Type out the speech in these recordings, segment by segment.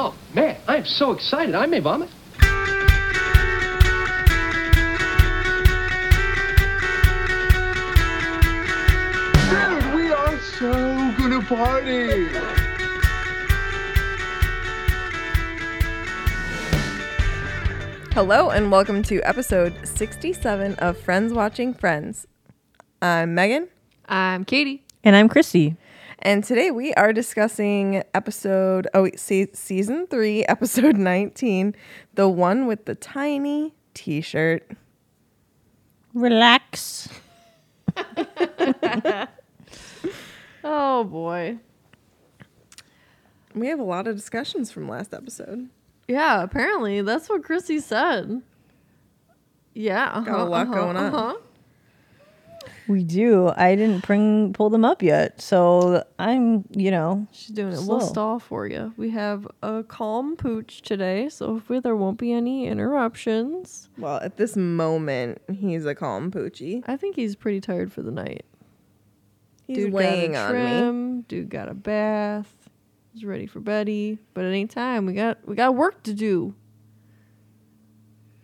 Oh, man, I am so excited. I may vomit. Dude, we are so gonna party! Hello and welcome to episode 67 of Friends Watching Friends. I'm Megan, I'm Katie. And I'm Christy. And today we are discussing episode oh wait, se- season 3, episode 19, the one with the tiny t-shirt. Relax. Oh boy. We have a lot of discussions from last episode. Yeah, apparently that's what Chrissy said. Yeah, uh-huh, Got a lot uh-huh, going on. Uh-huh. We do. I didn't bring pull them up yet, so I'm, you know, She's doing it. We'll stall for you. We have a calm pooch today, so hopefully there won't be any interruptions. Well, at this moment, he's a calm poochie. I think he's pretty tired for the night. He's Dude weighing got a on me. Dude got a bath. He's ready for Betty. But at any time, we got we got work to do.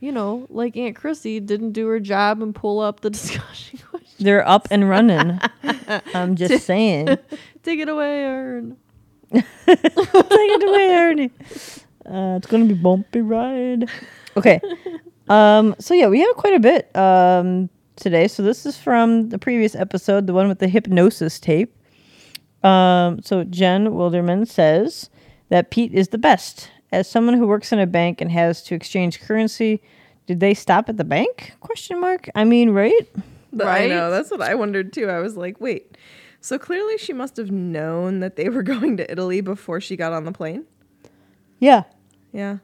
You know, like Aunt Chrissy didn't do her job and pull up the discussion question. they're up and running. I'm just saying. Take it away, Ern. Take it away, Ernie. Uh, it's gonna be bumpy ride. Okay. Um. So yeah, we have quite a bit um today. So this is from the previous episode, the one with the hypnosis tape. Um. So Jen Wilderman says that Pete is the best. As someone who works in a bank and has to exchange currency, did they stop at the bank? Question mark. I mean, right? Right. I know. That's what I wondered too. I was like, wait. So clearly she must have known that they were going to Italy before she got on the plane. Yeah. Yeah.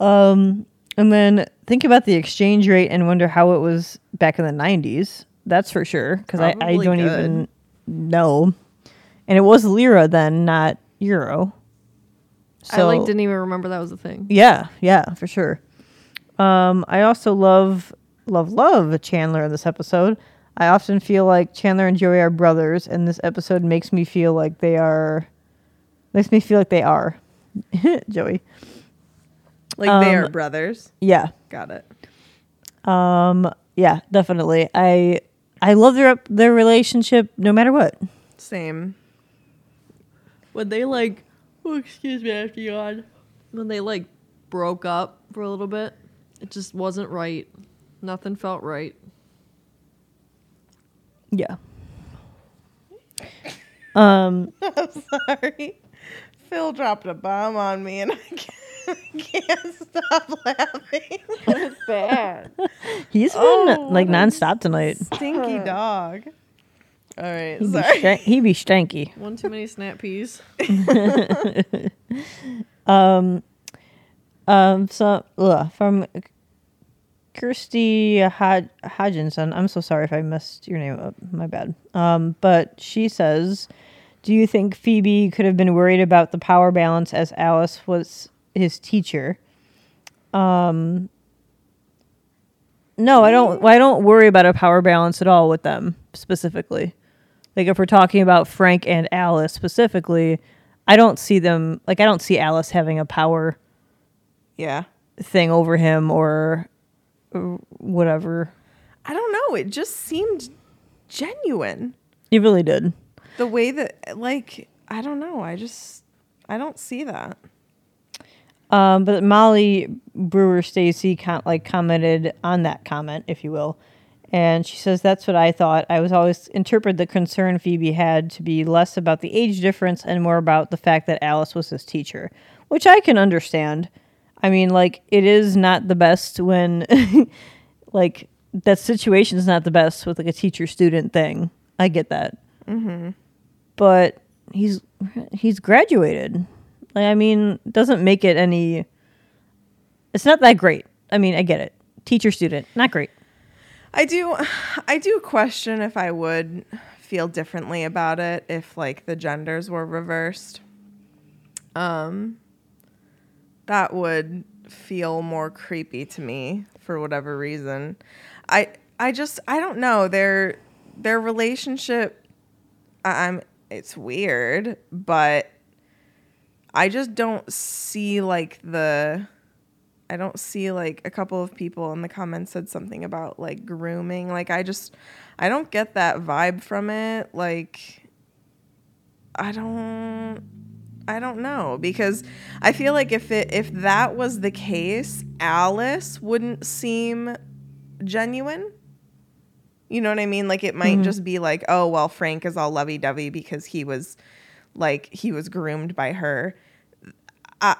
Um, and then think about the exchange rate and wonder how it was back in the 90s. That's for sure. Because I, I don't good. even know. And it was lira then, not euro. I like didn't even remember that was a thing. Yeah, yeah, for sure. Um, I also love, love, love Chandler in this episode. I often feel like Chandler and Joey are brothers, and this episode makes me feel like they are. Makes me feel like they are. Joey. Like they Um, are brothers. Yeah. Got it. Um, yeah, definitely. I I love their their relationship no matter what. Same. Would they like, oh, excuse me, I have to yawn. When they like broke up for a little bit, it just wasn't right. Nothing felt right. Yeah. Um, I'm Sorry. Phil dropped a bomb on me and I can't, can't stop laughing. It's bad. he's been Oh, like nonstop tonight. Stinky dog. All right. He be, Sorry. stank- he be stanky. One too many snap peas. Um, so ugh, from Kirsty Hod- Hodginson. I'm so sorry if I messed your name up. My bad. Um, but she says, "Do you think Phoebe could have been worried about the power balance as Alice was his teacher?" Um, no, I don't. I don't worry about a power balance at all with them specifically. Like if we're talking about Frank and Alice specifically, I don't see them. Like I don't see Alice having a power Yeah. thing over him or or whatever. I don't know. It just seemed genuine. He really did. The way that, like, I don't know. I just, I don't see that. Um, but Molly Brewer Stacy com- like commented on that comment, if you will, and she says that's what I thought. I was always interpret the concern Phoebe had to be less about the age difference and more about the fact that Alice was his teacher, which I can understand. I mean, like it is not the best when, like that situation is not the best with like a teacher student thing. I get that, mm-hmm. but he's he's graduated. Like, I mean, doesn't make it any. It's not that great. I mean, I get it. Teacher student, not great. I do, I do question if I would feel differently about it if like the genders were reversed. Um, that would feel more creepy to me for whatever reason. I, I just, I don't know their, their relationship. I'm, it's weird, but I just don't see like the I don't see like a couple of people in the comments said something about like grooming. Like I just I don't get that vibe from it. Like I don't I don't know because I feel like if it if that was the case, Alice wouldn't seem genuine. You know what I mean? Like it might just be like, oh well, Frank is all lovey dovey because he was like he was groomed by her. Uh,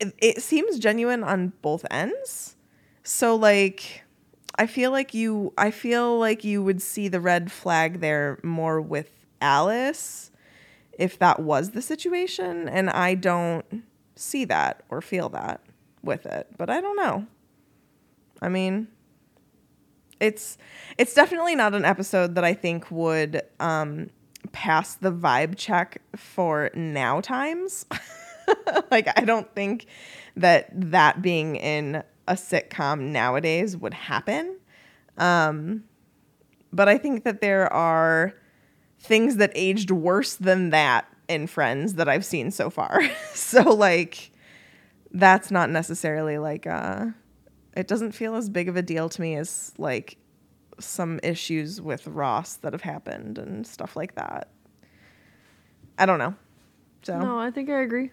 it, seems genuine on both ends. So like I feel like you I feel like you would see the red flag there more with Alice if that was the situation and I don't see that or feel that with it. But I don't know. I mean, it's it's definitely not an episode that I think would um pass the vibe check for now times. like I don't think that that being in a sitcom nowadays would happen. Um but I think that there are things that aged worse than that in Friends that I've seen so far. so like that's not necessarily like uh it doesn't feel as big of a deal to me as like some issues with Ross that have happened and stuff like that. I don't know. So No, I think I agree.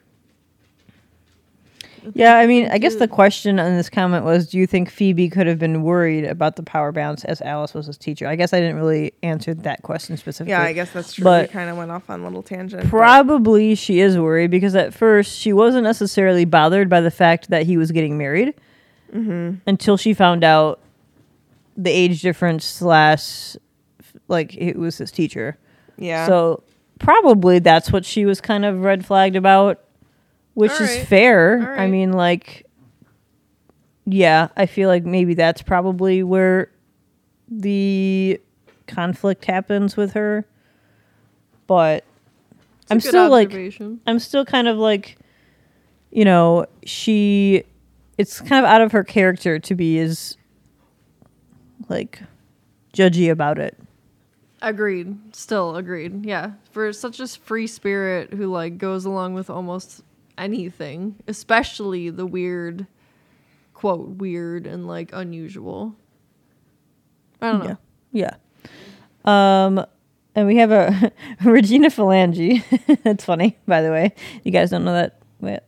Yeah, I mean, I guess the question on this comment was do you think Phoebe could have been worried about the power bounce as Alice was his teacher? I guess I didn't really answer that question specifically. yeah, I guess that's true. But we kind of went off on a little tangent. but- Probably she is worried because at first she wasn't necessarily bothered by the fact that he was getting married Mm-hmm. until she found out the age difference slash like it was his teacher. yeah. So probably that's what she was kind of red flagged about, which is Alright. fair. I mean, like, yeah, I feel like maybe that's probably where the conflict happens with her. But It's I'm still like. I'm still kind of like, you know, she, it's kind of out of her character to be as, like, judgy about it. Agreed. Still agreed. Yeah. For such a free spirit who like goes along with almost anything, especially the weird quote weird and like unusual. I don't know. Yeah. Yeah. Um, and we have a Regina Phalange. That's funny, by the way. You guys don't know that. Wait,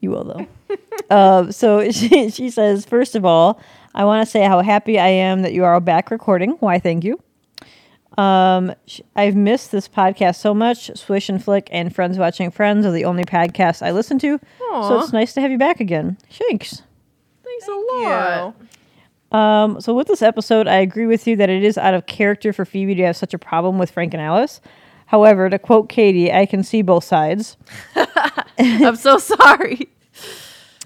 you will though. uh, so she, she says, first of all, I want to say how happy I am that you are back recording. Why, thank you. Um, sh- I've missed this podcast so much. Swish and Flick and Friends Watching Friends are the only podcasts I listen to. So it's nice to have you back again. Thanks. Thanks a lot. you. Um, so with this episode, I agree with you that it is out of character for Phoebe to have such a problem with Frank and Alice. However, to quote Katie, I can see both sides. I'm so sorry.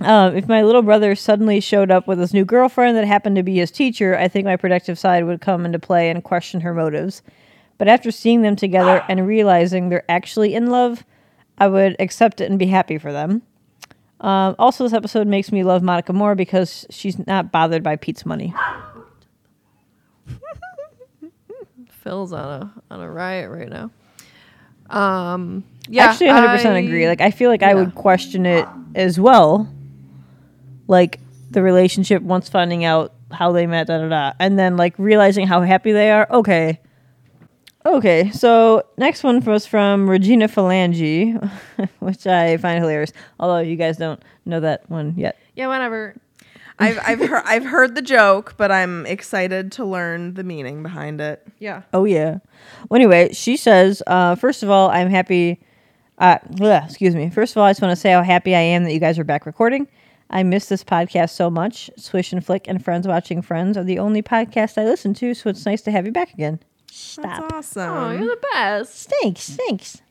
Um, if my little brother suddenly showed up with his new girlfriend that happened to be his teacher, I think my protective side would come into play and question her motives. But after seeing them together and realizing they're actually in love, I would accept it and be happy for them. Um, also, this episode makes me love Monica more because she's not bothered by Pete's money. Phil's on a on a riot right now. Um yeah. actually 100% I- agree like i feel like i would question it as well like the relationship once finding out how they met da da da and then like realizing how happy they are okay okay so next one was from regina phalange which i find hilarious although you guys don't know that one yet Yeah, whatever. I've I've heard I've heard the joke, but I'm excited to learn the meaning behind it. Yeah. Oh yeah. Well, anyway, she says, uh, first of all, I'm happy. Uh, bleh, excuse me. First of all, I just want to say how happy I am that you guys are back recording. I miss this podcast so much. Swish and Flick and Friends Watching Friends are the only podcast I listen to, so it's nice to have you back again. Stop. That's awesome. Oh, you're the best. Thanks. Thanks.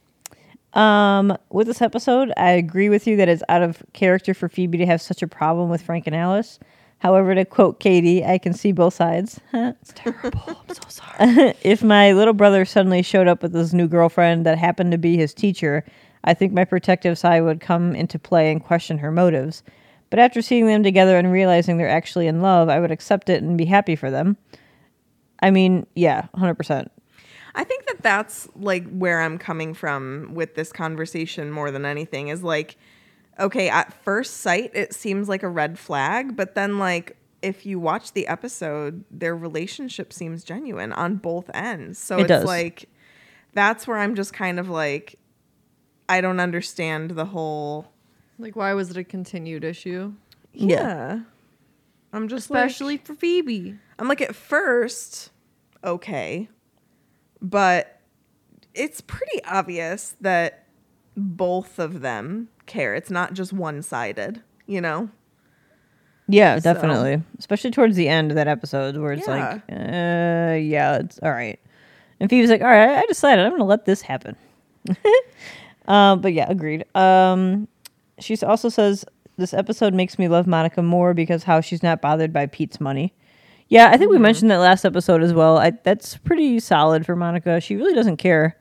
Um, with this episode, I agree with you that it's out of character for Phoebe to have such a problem with Frank and Alice. However, to quote Katie, I can see both sides. It's terrible. I'm so sorry. if my little brother suddenly showed up with his new girlfriend that happened to be his teacher, I think my protective side would come into play and question her motives. But after seeing them together and realizing they're actually in love, I would accept it and be happy for them. I mean, yeah, 100%. I think that that's like where I'm coming from with this conversation more than anything is like, okay, at first sight, it seems like a red flag, but then like if you watch the episode, their relationship seems genuine on both ends. So It it's does. like, that's where I'm just kind of like, I don't understand the whole. Like, why was it a continued issue? Yeah. Yeah. I'm just like- Especially for Phoebe. I'm like, at first, okay. But it's pretty obvious that both of them care. It's not just one sided, you know? Yeah, So- definitely. Especially towards the end of that episode where it's like, uh, yeah, it's all right. And Phoebe's like, all right, I decided I'm going to let this happen. uh, but yeah, agreed. Um, she also says, this episode makes me love Monica more because how she's not bothered by Pete's money. Yeah, I think we mentioned that last episode as well. I, that's pretty solid for Monica. She really doesn't care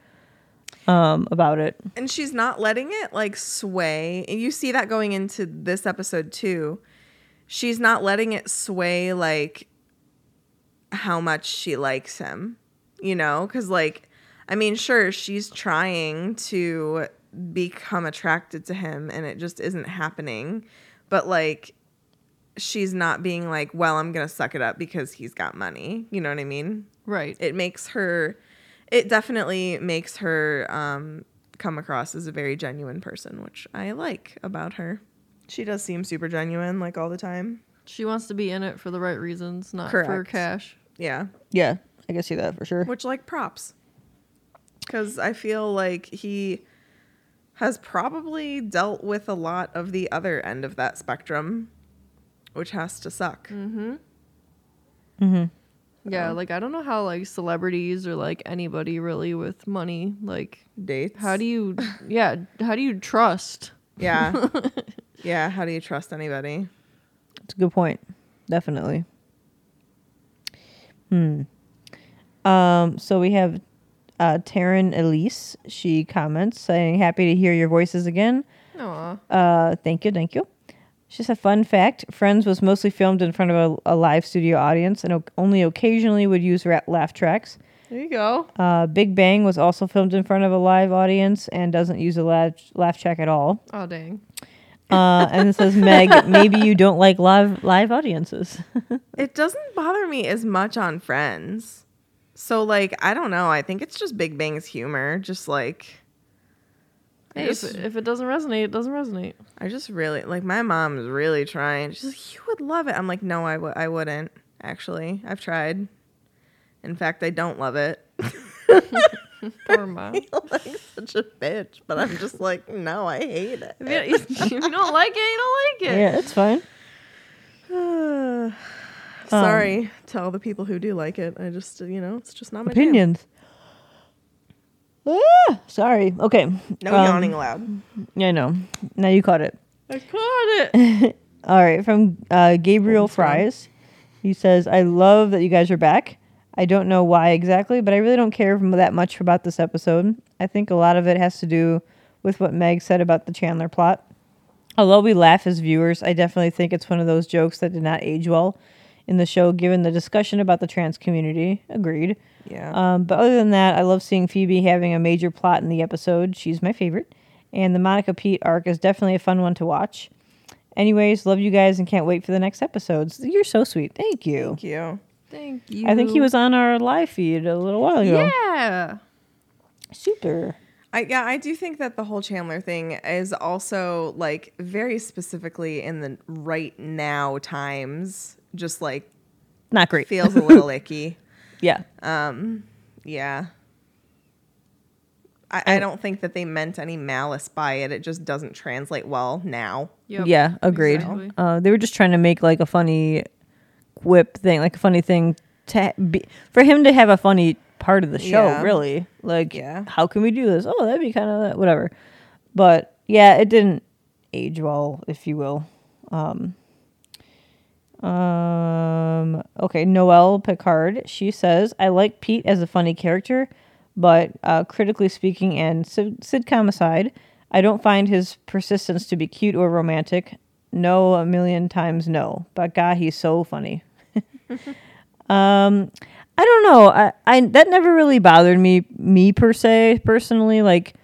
um, about it. And she's not letting it like sway. And you see that going into this episode too. She's not letting it sway like how much she likes him, you know? Because, like, I mean, sure, she's trying to become attracted to him and it just isn't happening. But, like, she's not being like, well, I'm going to suck it up because he's got money. You know what I mean? Right. it makes her it definitely makes her um come across as a very genuine person which i like about her she does seem super genuine like all the time She wants to be in it for the right reasons, not for Correct. cash. yeah Yeah, I can see that for sure. which like props because i feel like he has probably dealt with a lot of the other end of that spectrum which has to suck Yeah, like I don't know how like celebrities or like anybody really with money, like dates how do you yeah, how do you trust? yeah yeah how do you trust anybody It's a good point. Definitely. Hmm. Um, so we have uh, Taryn Elise. She comments saying, Happy to hear your voices again. Aw. Uh, thank you, thank you. Just a fun fact Friends was mostly filmed in front of a, a live studio audience and o- only occasionally would use ra- laugh tracks. There you go. Uh, Big Bang was also filmed in front of a live audience and doesn't use a laugh, laugh track at all. Oh dang. Uh, and it says, Meg, maybe you don't like live live audiences. It doesn't bother me as much on Friends. So like I don't know. I think it's just Big Bang's humor. Just like Hey, if, just, if it doesn't resonate, it doesn't resonate. I just really like my mom is really trying. She's like, you would love it. I'm like, no, I w- I wouldn't. Actually, I've tried. In fact, I don't love it. Poor mom. like such a bitch, but I'm just like, no, I hate it. if, you, if you don't like it, you don't like it. yeah, it's fine. Sorry to all the people who do like it. I just, you know, it's just not my jam. Opinions. Ah, sorry. Okay. No Um, yawning allowed. Yeah, I know. Now you caught it. I caught it. All right, from uh, Gabriel Fries. He says, I love that you guys are back. I don't know why exactly, but I really don't care that much about this episode. I think a lot of it has to do with what Meg said about the Chandler plot. Although we laugh as viewers, I definitely think it's one of those jokes that did not age well in the show, given the discussion about the trans community. Agreed. Yeah. Um, but other than that, I love seeing Phoebe having a major plot in the episode. She's my favorite. And the Monica Pete arc is definitely a fun one to watch. Anyways, love you guys and can't wait for the next episodes. You're so sweet. Thank you. Thank you. Thank you. I think he was on our live feed a little while ago. Yeah. Super. I yeah, I do think that the whole Chandler thing is also like very specifically in the right now times, just like Not great. feels a little icky. yeah. Yeah. I, I don't think that they meant any malice by it. It just doesn't translate well now. Yep. Yeah, agreed. Exactly. Uh, they were just trying to make like a funny whip thing, like a funny thing to be, for him to have a funny part of the show. Yeah. Really, like, Yeah. how can we do this? Oh, that'd be kind of whatever. But yeah, it didn't age well, if you will. Um, um. Okay, Noelle Picard. She says, "I like Pete as a funny character, but uh, critically speaking, and sitcom aside, I don't find his persistence to be cute or romantic. No, a million times no. But God, he's so funny. um, I don't know. I, I that never really bothered me me per se personally. Like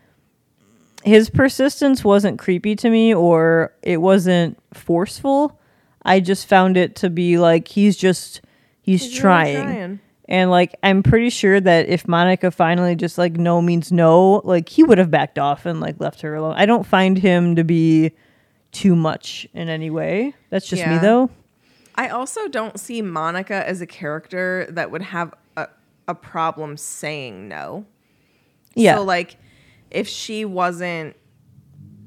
his persistence wasn't creepy to me or it wasn't forceful. I just found it to be like he's just he's, He's really trying. trying. And like I'm pretty sure that if Monica finally just like no means no, like he would have backed off and like left her alone. I don't find him to be too much in any way. That's just me though. I also don't see Monica as a character that would have a, a problem saying no. Yeah. So like if she wasn't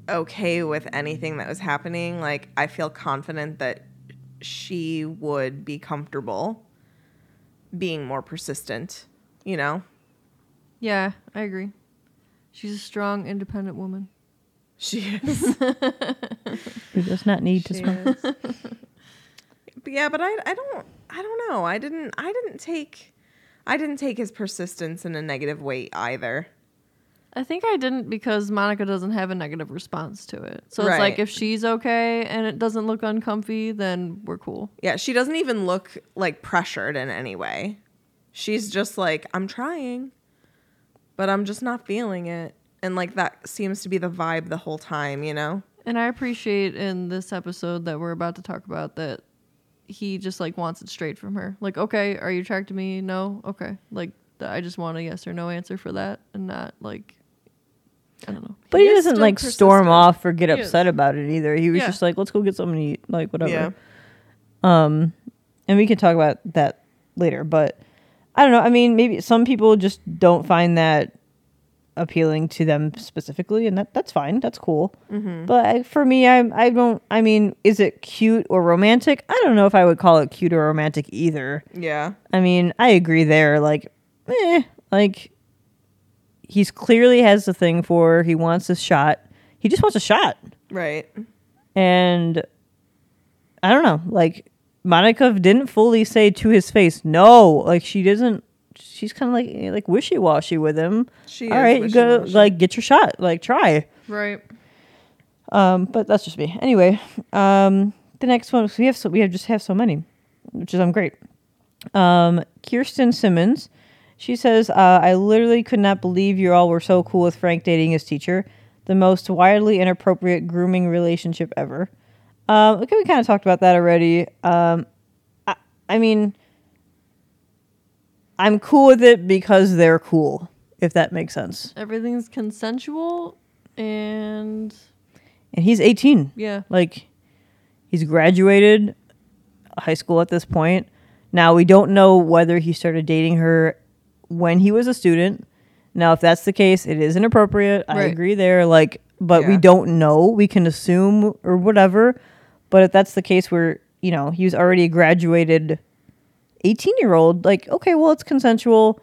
okay with anything that was happening, like I feel confident that she would be comfortable being more persistent, you know? Yeah, I agree. She's a strong, independent woman. She is. He does not need to She smoke. is. But yeah, but I I don't I don't know. I didn't I didn't take I didn't take his persistence in a negative way either. I think I didn't because Monica doesn't have a negative response to it. So it's like if she's okay and it doesn't look uncomfy, then we're cool. Yeah, she doesn't even look like pressured in any way. She's just like, I'm trying, but I'm just not feeling it. And like that seems to be the vibe the whole time, you know? And I appreciate in this episode that we're about to talk about that he just like wants it straight from her. Like, okay, are you attracted to me? No. Okay. Like, th- I just want a yes or no answer for that, and not like, I don't know. But He he, doesn't still like storm off or get He is. upset about it either. He was Yeah. just like, let's go get something to eat, like whatever. Yeah. Um, and we can talk about that later. But I don't know. I mean, maybe some people just don't find that appealing to them specifically, and that that's fine. That's cool. But I, for me, I I don't. I mean, is it cute or romantic? I don't know if I would call it cute or romantic either. Yeah. I mean, I agree there. Like, eh, like he's clearly has the thing for her. He wants a shot. He just wants a shot. Right. And I don't know. Like Monica didn't fully say to his face, no. Like she doesn't. She's kind of like like wishy washy with him. She All is right, you go like get your shot. Like try. Right. Um, but that's just me. Anyway, um, the next one we have so we have just have so many, which is I'm great. Um, Kirsten Simmons, she says, uh, "I literally could not believe you all were so cool with Frank dating his teacher. The most wildly inappropriate grooming relationship ever." Um, okay, we kind of talked about that already. Um, I, I mean, I'm cool with it because they're cool. If that makes sense. Everything's consensual, and And he's 18. yeah, Like he's graduated high school at this point. Now we don't know whether he started dating her when he was a student. Now if that's the case, it is inappropriate. I agree there. Like but we don't know. We can assume or whatever. But if that's the case where, you know, he was already graduated 18 year old, like, okay, well, it's consensual.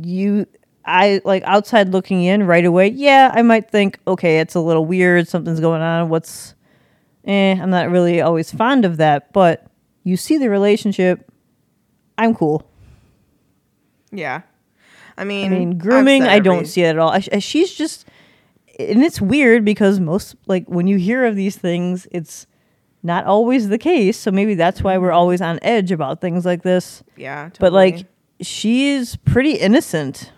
You, I like outside looking in right away. Yeah, I might think, okay, it's a little weird. Something's going on. What's, eh, I'm not really always fond of that. But you see the relationship. I'm cool. Yeah. I I mean, mean, I've grooming, I don't see it at all. I, sh- she's just, and it's weird because most, like, when you hear of these things, it's not always the case. So maybe that's why we're mm-hmm. always on edge about things like this. Yeah. Totally. But, like, she's pretty innocent,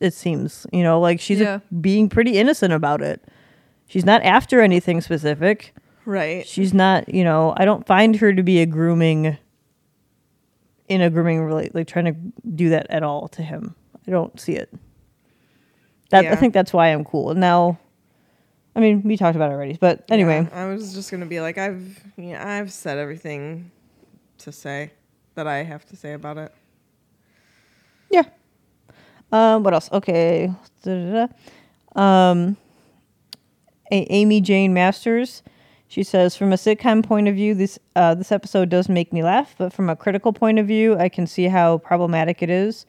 it seems. You know, like, she's Yeah. being pretty innocent about it. She's not after anything specific. right. She's not, you know, I don't find her to be a grooming, in a grooming, relate, like, trying to do that at all to him. I don't see it. That I think that's why I'm cool. Now, I mean, we talked about it already, but anyway, Yeah, I was just gonna be like, I've yeah, I've said everything to say that I have to say about it. yeah. Um, what else? Okay. Um, A- Amy Jane Masters. She says, from a sitcom point of view, this uh, this episode does make me laugh, but from a critical point of view, I can see how problematic it is.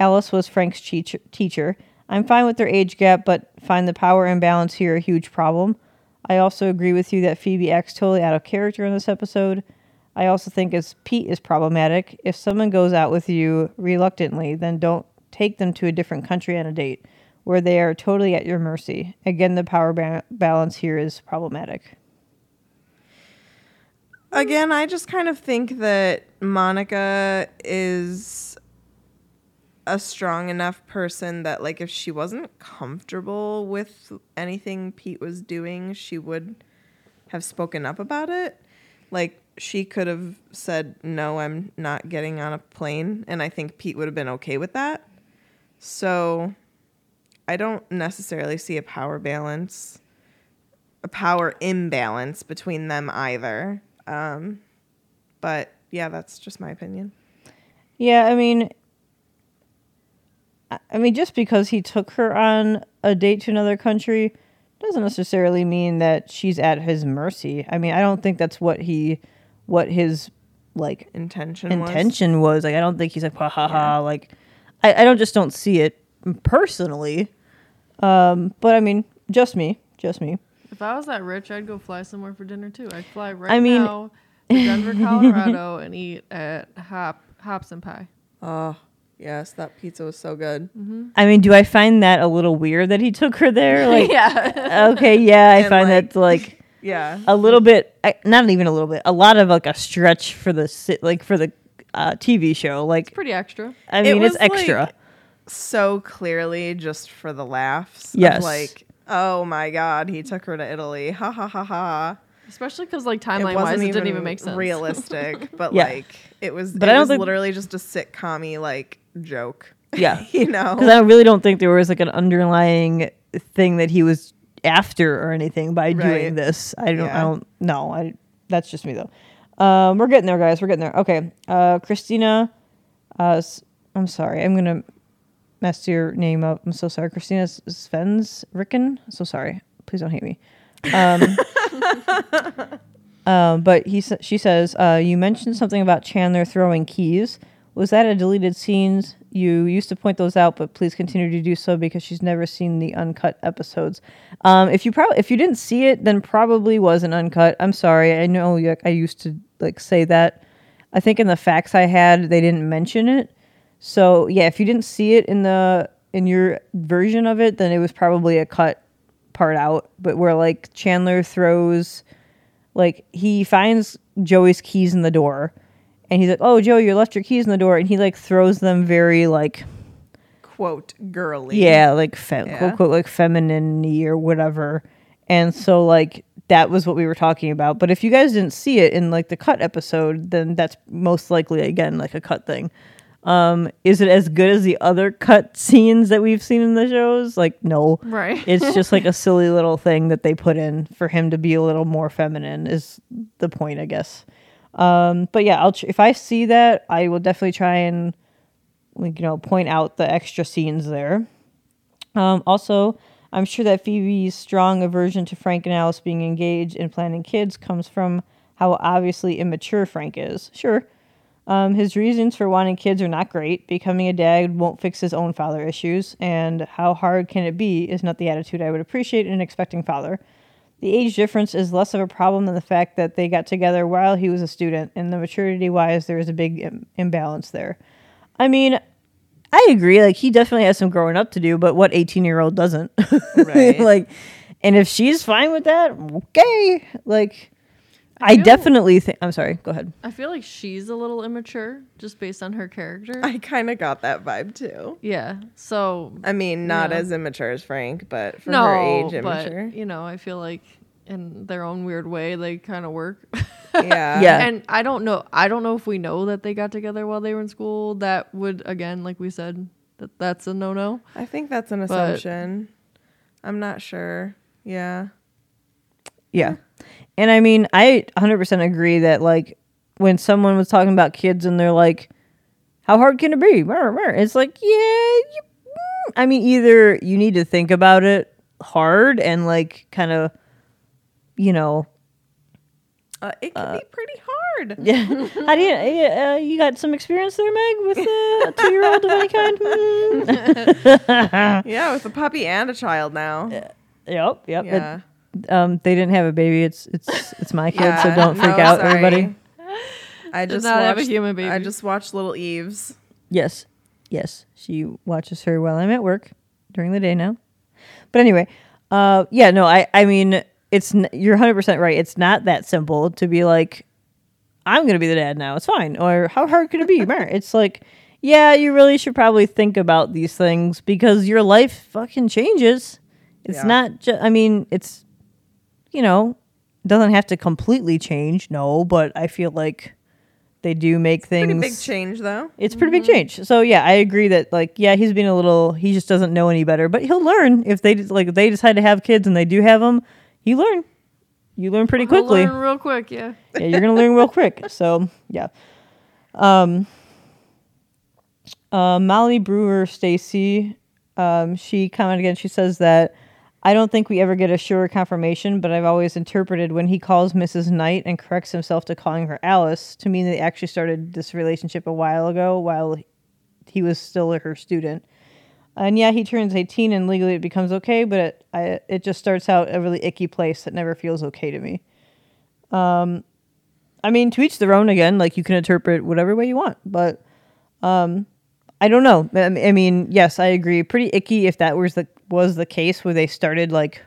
Alice was Frank's teacher. teacher. I'm fine with their age gap, but find the power imbalance here a huge problem. I also agree with you that Phoebe acts totally out of character in this episode. I also think as Pete is problematic. If someone goes out with you reluctantly, then don't take them to a different country on a date where they are totally at your mercy. Again, the power ba- balance here is problematic. again, I just kind of think that Monica is a strong enough person that like if she wasn't comfortable with anything Pete was doing, she would have spoken up about it. Like she could have said, "No, I'm not getting on a plane," and I think Pete would have been okay with that. So, I don't necessarily see a power balance, a power imbalance between them either. Um, but yeah, that's just my opinion. Yeah, I mean, I- mean, just because he took her on a date to another country doesn't necessarily mean that she's at his mercy. I mean, I don't think that's what he, what his like Intention. was. intention was. Like, I don't think he's like, ha ha ha. Like, I, I don't just don't see it personally. Um, but I mean, just me, just me. If I was that rich, I'd go fly somewhere for dinner too. I'd fly right I mean- now to Denver, Colorado, and eat at Hop Hops and Pie. Oh yes, that pizza was so good. I mean, do I find that a little weird that he took her there? Like, yeah, okay, yeah, I And, find like- that like Yeah. a little bit, I- not even a little bit, a lot of like a stretch for the sit, like for the uh, TV show. Like, pretty extra. I It mean, it's was, like, extra. so clearly just for the laughs. of, Yes. like, oh my god, he took her to Italy. Ha ha ha ha. Especially because like timeline wasn't wise, it didn't even make sense. realistic, but Yeah. like it was. But it I don't was think- literally just a sitcom like joke. Yeah. you know. Because I really don't think there was like an underlying thing that he was after or anything by doing this. I don't. I don't. No. I. That's just me though. Um, we're getting there, guys. We're getting there. Okay. Uh, Christina. Uh, I'm sorry. I'm gonna mess your name up. I'm so sorry, Christina Svens Ricken. So sorry. Please don't hate me. Um, um, but he sa- she says uh, you mentioned something about Chandler throwing keys. Was that a deleted scenes? You used to point those out, but please continue to do so because she's never seen the uncut episodes. Um, if you probably if you didn't see it, then probably was an uncut. I'm sorry. I know I used to like say that. I think in the facts I had, they didn't mention it. So yeah, if you didn't see it in the in your version of it, then it was probably a cut part out. But where like Chandler throws, like he finds Joey's keys in the door, and he's like, "Oh, Joe, you left your keys in the door," and he like throws them very like quote girly. yeah, like fe- Yeah. quote quote like feminine or whatever. And so like that was what we were talking about. But if you guys didn't see it in like the cut episode, then that's most likely again like a cut thing. Um, is it as good as the other cut scenes that we've seen in the shows? Like, no. Right. It's just like a silly little thing that they put in for him to be a little more feminine. Is the point, I guess. Um, but yeah, I'll tr- if I see that, I will definitely try and like you know point out the extra scenes there. Um, also, I'm sure that Phoebe's strong aversion to Frank and Alice being engaged and planning kids comes from how obviously immature Frank is. Sure. Um, his reasons for wanting kids are not great. Becoming a dad won't fix his own father issues, and how hard can it be is not the attitude I would appreciate in an expecting father. The age difference is less of a problem than the fact that they got together while he was a student, and the maturity wise, there is a big Im- imbalance there. I mean, I agree. Like, he definitely has some growing up to do, but what 18 year old doesn't? Right. like, and if she's fine with that, okay. Like, I, feel- definitely think. I'm sorry, go ahead. I feel like she's a little immature just based on her character. I kind of got that vibe too. yeah. So I mean, not Yeah. as immature as Frank, but for no, her age, but immature. you know, I feel like in their own weird way, they kind of work. yeah. Yeah. and I don't know. I don't know if we know that they got together while they were in school. That would again, like we said, that that's a no no. I think that's an But- assumption. I'm not sure. Yeah. Yeah. And I mean, I 100% agree that, like, when someone was talking about kids and they're like, how hard can it be? Brr, brr," It's like, yeah, you, mm." I mean, either you need to think about it hard and, like, kind of, you know, Uh, it can be pretty hard. yeah. How do you, uh, you got some experience there, Meg, with uh, a two year old of any kind? Mm. Yeah, with a puppy and a child now. Yep, yep. it- Yeah. Um, they didn't have a baby. It's it's it's my kid, so don't freak no, out, sorry. everybody. I just not have a human baby. I just watched Little Eves. Yes. Yes. She watches her while I'm at work during the day now. But anyway, uh yeah, no, I I mean, it's n- you're 100% right. It's not that simple to be like I'm gonna be the dad now. It's fine. Or how hard could it be? Mer? it's like, yeah, you really should probably think about these things because your life fucking changes. It's Yeah. not just. I mean, it's you know, doesn't have to completely change. No, but I feel like they do make things Pretty big change though. it's pretty big change. So yeah, I agree that like yeah, he's being a little. He just doesn't know any better, but he'll learn if they like if they decide to have kids and they do have them. You learn. You learn pretty quickly. learn real quick, yeah. yeah, you're gonna learn real quick. So yeah. Um. Uh, Molly Brewer Stacy, um, she commented again. She says that I don't think we ever get a sure confirmation, but I've always interpreted when he calls Mrs. Knight and corrects himself to calling her Alice to mean that they actually started this relationship a while ago, while he was still her student. And yeah, he turns 18 and legally it becomes okay, but it, I, it just starts out a really icky place that never feels okay to me. Um, I mean, to each their own again, like you can interpret whatever way you want, but um, I don't know. I mean, yes, I agree. Pretty icky if that was the was the case where they started like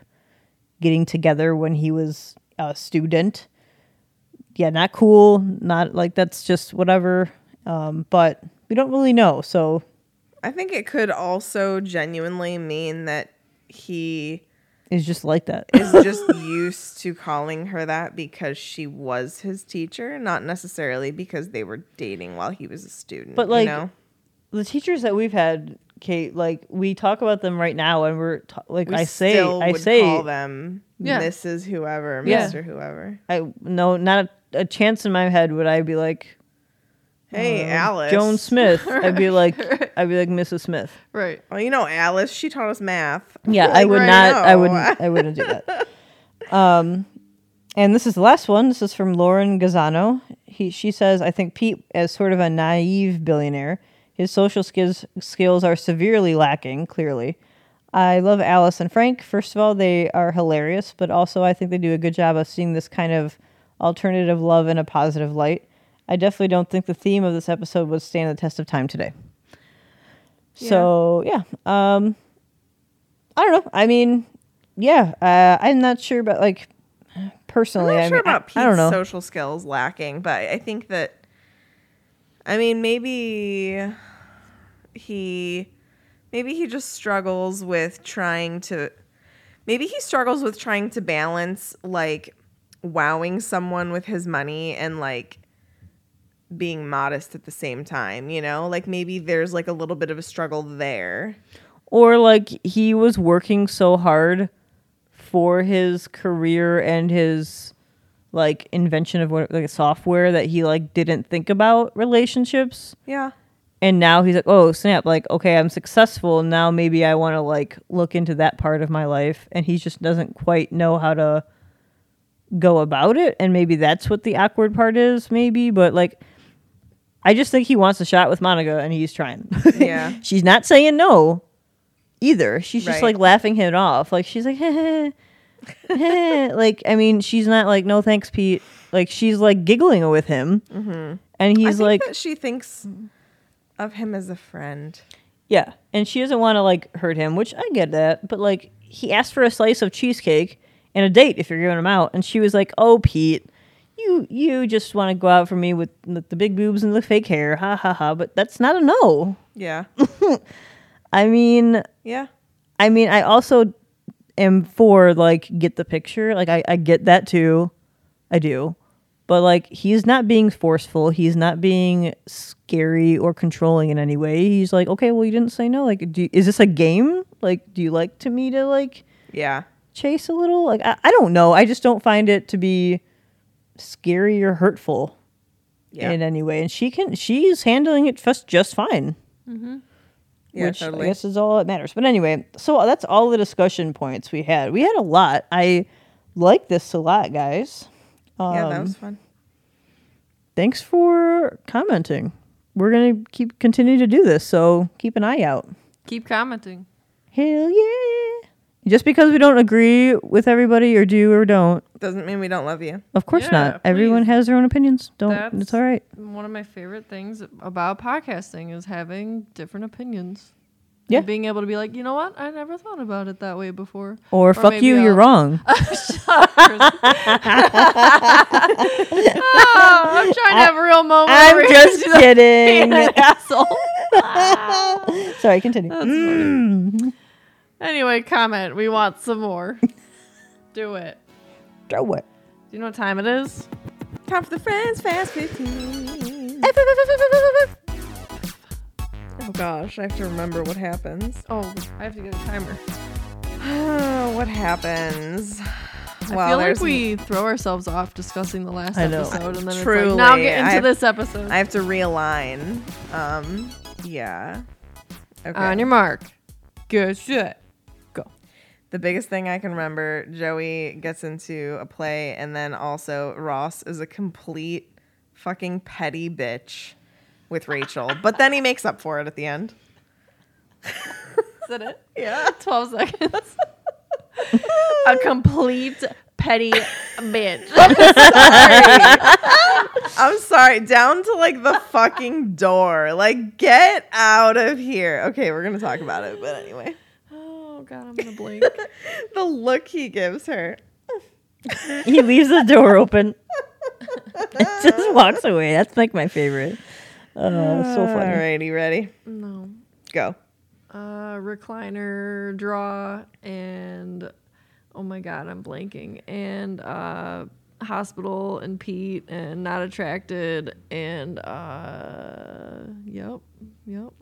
getting together when he was a student. Yeah, not cool. Not like that's just whatever. Um, but we don't really know. So I think it could also genuinely mean that he is just like that. is just used to calling her that because she was his teacher, not necessarily because they were dating while he was a student. But, you like, know? the teachers that we've had, Kate, like we talk about them right now, and we're ta- like we I say, still I would say, call them Yeah. Mrs. Whoever, Yeah. Mr. Whoever. I no, not a, a chance in my head would I be like Hey, uh, Alice. Joan Smith. I'd be like, I'd be like Mrs. Smith. Right. Well, you know Alice. She taught us math. Yeah, I would right not. I wouldn't. I wouldn't do that. Um, and this is the last one. This is from Lauren Gazzano. He she says, I think Pete, as sort of a naive billionaire, his social skills skills are severely lacking. Clearly, I love Alice and Frank. First of all, they are hilarious, but also I think they do a good job of seeing this kind of alternative love in a positive light. I definitely don't think the theme of this episode would stand the test of time today. So yeah, um, I don't know. I mean, yeah, uh, I'm not sure about like personally. I'm not I sure mean, about Pete's I, don't know. social skills lacking, but I think that, I mean, maybe he, maybe he just struggles with trying to, maybe he struggles with trying to balance like wowing someone with his money and like being modest at the same time, you know? Like maybe there's like a little bit of a struggle there. or like he was working so hard for his career and his like invention of what like software that he like didn't think about relationships Yeah. And now he's like oh snap like okay i'm successful now maybe i want to like look into that part of my life and he just doesn't quite know how to go about it and maybe that's what the awkward part is maybe but like i just think he wants a shot with monica and he's trying Yeah. she's not saying no either she's just Right. like laughing him off like she's like heh, heh, heh. like i mean she's not like no thanks pete like she's like giggling with him and Mm-hmm. I he's like she thinks of him as a friend. Yeah, and she doesn't want to like hurt him, which I get that. But like, he asked for a slice of cheesecake and a date if you're giving him out, and she was like, "Oh, Pete, you you just want to go out for me with the, the big boobs and the fake hair, ha ha ha." But that's not a no. Yeah. I mean, Yeah. I mean, I also am for like get the picture. Like, I I get that too, I do. But like, he's not being forceful. He's not being scary or controlling in any way. He's like, okay, well, you didn't say no. Like, do you, is this a game? Like, do you like to me to like Yeah. chase a little? Like, I, I don't know. I just don't find it to be scary or hurtful Yeah. in any way. And she can, she's handling it just just fine mm-hmm. yeah, which totally. I guess is all that matters. But anyway, so that's all the discussion points we had. We had a lot. I like this a lot, guys. Um, yeah, that was fun. Thanks for commenting. We're gonna keep continue to do this, so keep an eye out. Keep commenting. Hell yeah! Just because we don't agree with everybody or do or don't, Doesn't mean we don't love you. of course Yeah, not. Everyone has their own opinions. Don't. That's it's all right. One of my favorite things about podcasting is having different opinions. Yeah. And being able to be like, you know what? I never thought about it that way before. Or, fuck maybe you, you're I'll- wrong. Oh, I'm trying to have a- real moment. I'm just kidding. asshole. Sorry, continue. That's funny. Anyway, comment. We want some more. Do it. Throw it. Do you know what time it is? Time for the Friends Fast 15. Oh gosh, I have to remember what happens. Oh, I have to get a timer. what happens? I feel like we throw ourselves off discussing the last I know. episode, and then Truly, it's like, now get into have- this episode. I have to realign. Um, yeah. Okay. On your mark. Good shit. Go. the biggest thing I can remember, Joey gets into a play, and then also Ross is a complete fucking petty bitch with Rachel. but then he makes up for it at the end. Is that it? Yeah. 12 seconds. a complete petty bitch. I'm sorry, down to like the fucking door. Like, get out of here. Okay, we're gonna talk about it, but anyway. oh, God, I'm going to blink. The look he gives her. He leaves the door open. just walks away. That's like my favorite. Uh, so funny. Alrighty, ready? No. Go. Uh, recliner, draw, and oh my god, I'm blanking. And uh, hospital and Pete and not attracted and uh, yep, yep.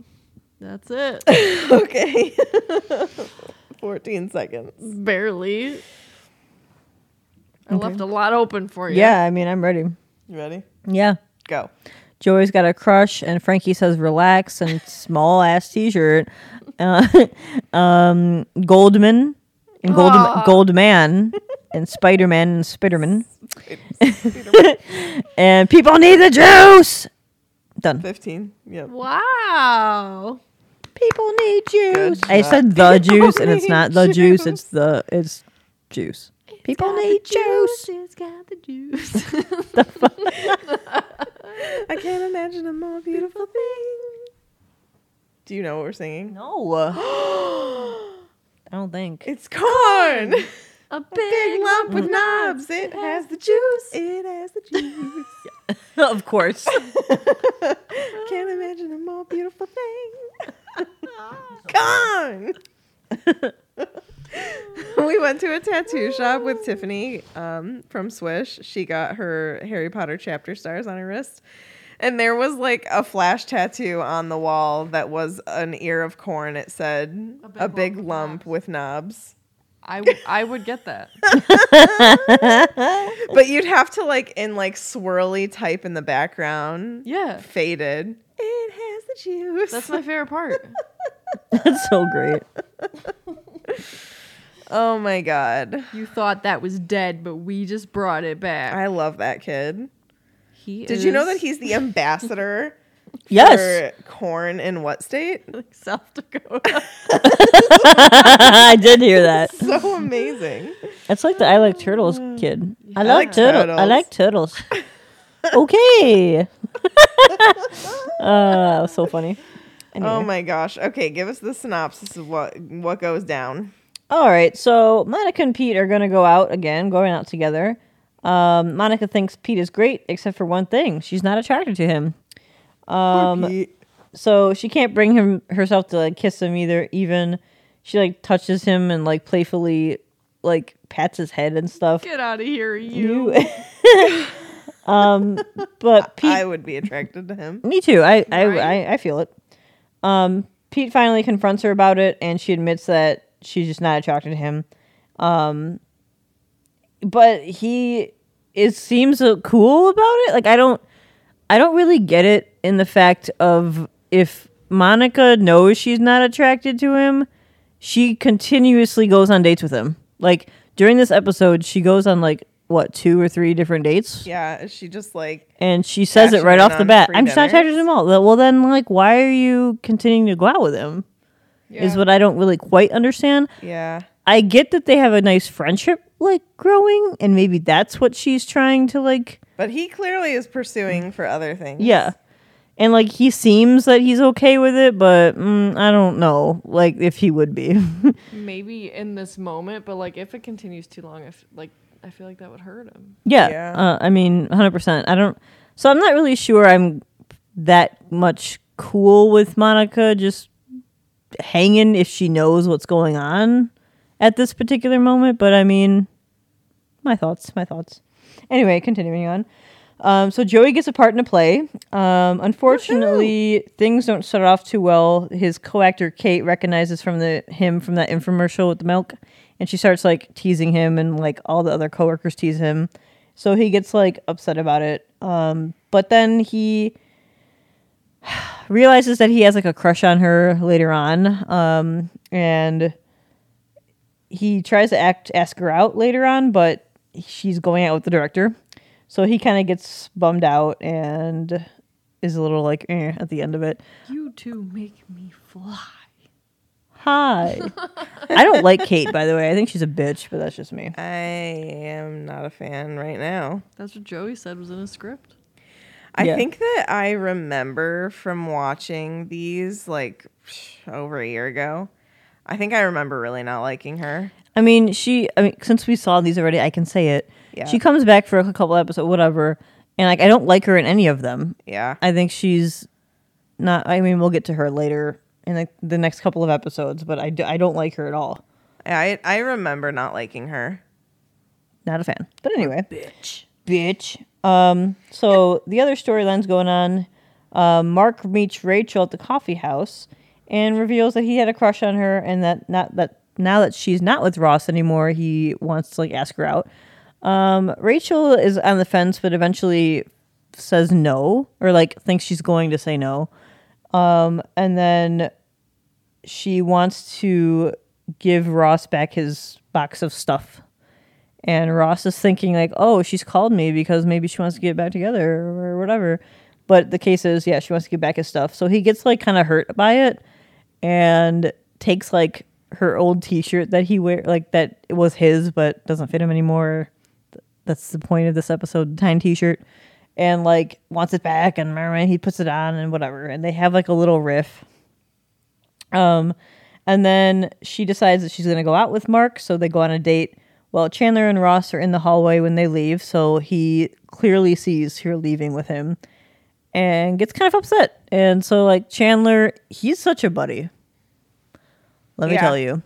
That's it. Okay. 14 seconds. Barely. I left a lot open for you. Yeah, I mean, I'm ready. You ready? Yeah. Go. Joey's got a crush, and Frankie says relax and small ass t shirt. Uh, um, Goldman and Gold, Goldman and Spider Man and Spiderman. and people need the juice. Done. 15. Yep. Wow. People need juice. Good I job. said the juice, and it's not the juice. juice. It's the it's juice. People need juice. It's got the juice. I can't imagine a more beautiful thing. Do you know what we're singing? No. I don't think. It's corn. a big, Big lump with knobs. It has the juice. It has the juice. of course. Can't imagine a more beautiful thing. Corn. we went to a tattoo shop with Tiffany um, from Swish. She got her Harry Potter chapter stars on her wrist. And there was like a flash tattoo on the wall that was an ear of corn. It said a big, big lump with lump knobs." with knobs. I, w- I would get that. But you'd have to like in like swirly type in the background. Yeah. Faded. It has the juice. That's my favorite part. That's so great. Oh my god. You thought that was dead, but we just brought it back. I love that kid. he Did you know that he's the ambassador Yes. for corn in what state? like South Dakota? I did hear that. So amazing. It's like the I like turtles kid. I, love like turtles. I like turtles. okay. uh, so funny. Anyway. Oh my gosh. Okay, give us the synopsis of what what goes down. All right, so Monica and Pete are gonna go out again, going out together. Um, Monica thinks Pete is great, except for one thing: she's not attracted to him. Um, so she can't bring him herself to like kiss him either. Even she like touches him and like playfully like pats his head and stuff. Get out of here, you. You. um, but Pete, I would be attracted to him. me too. I I, Right? I I feel it. Um, Pete finally confronts her about it, and she admits that she's just not attracted to him. Um, but he it seems uh, cool about it. Like I don't, I don't really get it in the fact of if Monica knows she's not attracted to him, she continuously goes on dates with him. Like during this episode, she goes on like what two or three different dates. Yeah, she just like And she says it right off the bat. I'm just not attracted to him all. Well, then, like, why are you continuing to go out with him? Is what I don't really quite understand. yeah. I get that they have a nice friendship, like, growing, and maybe that's what she's trying to, like, But he clearly is pursuing for other things. yeah. And, like, he seems that he's okay with it, but mm, I don't know, like, if he would be. Maybe in this moment, but like if it continues too long, I f- like I feel like that would hurt him. yeah. Yeah. Uh, I mean, 100%. I don't, so I'm not really sure I'm that much cool with Monica just hanging if she knows what's going on at this particular moment. But I mean, my thoughts, my thoughts. Anyway, continuing on. Um, so Joey gets a part in a play. Um, unfortunately, things don't start off too well. His co-actor Kate recognizes from the him from that infomercial with the milk, and she starts like teasing him, and like all the other coworkers tease him. So he gets like upset about it. Um, but then he realizes that he has like a crush on her later on, um, and he tries to act ask her out later on, but she's going out with the director. So he kind of gets bummed out and is a little like eh, at the end of it. You two make me fly. Hi. I don't like Kate, by the way. I think she's a bitch, but that's just me. I am not a fan right now. That's what Joey said was in his script. I Yeah. think that I remember from watching these like over a year ago. I think I remember really not liking her. I mean, she. I mean, since we saw these already, I can say it. Yeah. She comes back for a couple episodes, whatever, and like I don't like her in any of them. Yeah. I think she's not. I mean, we'll get to her later in like the next couple of episodes, but I, do, I don't like her at all. I I remember not liking her. Not a fan. But anyway, bitch, bitch. Um. So the other storylines going on. Um, Mark meets Rachel at the coffee house and reveals that he had a crush on her, and that not that now that she's not with Ross anymore, he wants to like ask her out. Um, Rachel is on the fence, but eventually says no, or like thinks she's going to say no. Um, and then she wants to give Ross back his box of stuff. And Ross is thinking like, "Oh, she's called me because maybe she wants to get back together or whatever." But the case is, yeah, she wants to get back his stuff. So he gets like kind of hurt by it and takes like her old T-shirt that he wear, like that was his but doesn't fit him anymore. That's the point of this episode, tiny T-shirt, and like wants it back, and he puts it on and whatever, and they have like a little riff. Um, and then she decides that she's going to go out with Mark, so they go on a date. Well, Chandler and Ross are in the hallway when they leave, so he clearly sees her leaving with him and gets kind of upset. And so, like, Chandler, he's such a buddy. Let me Yeah. tell you.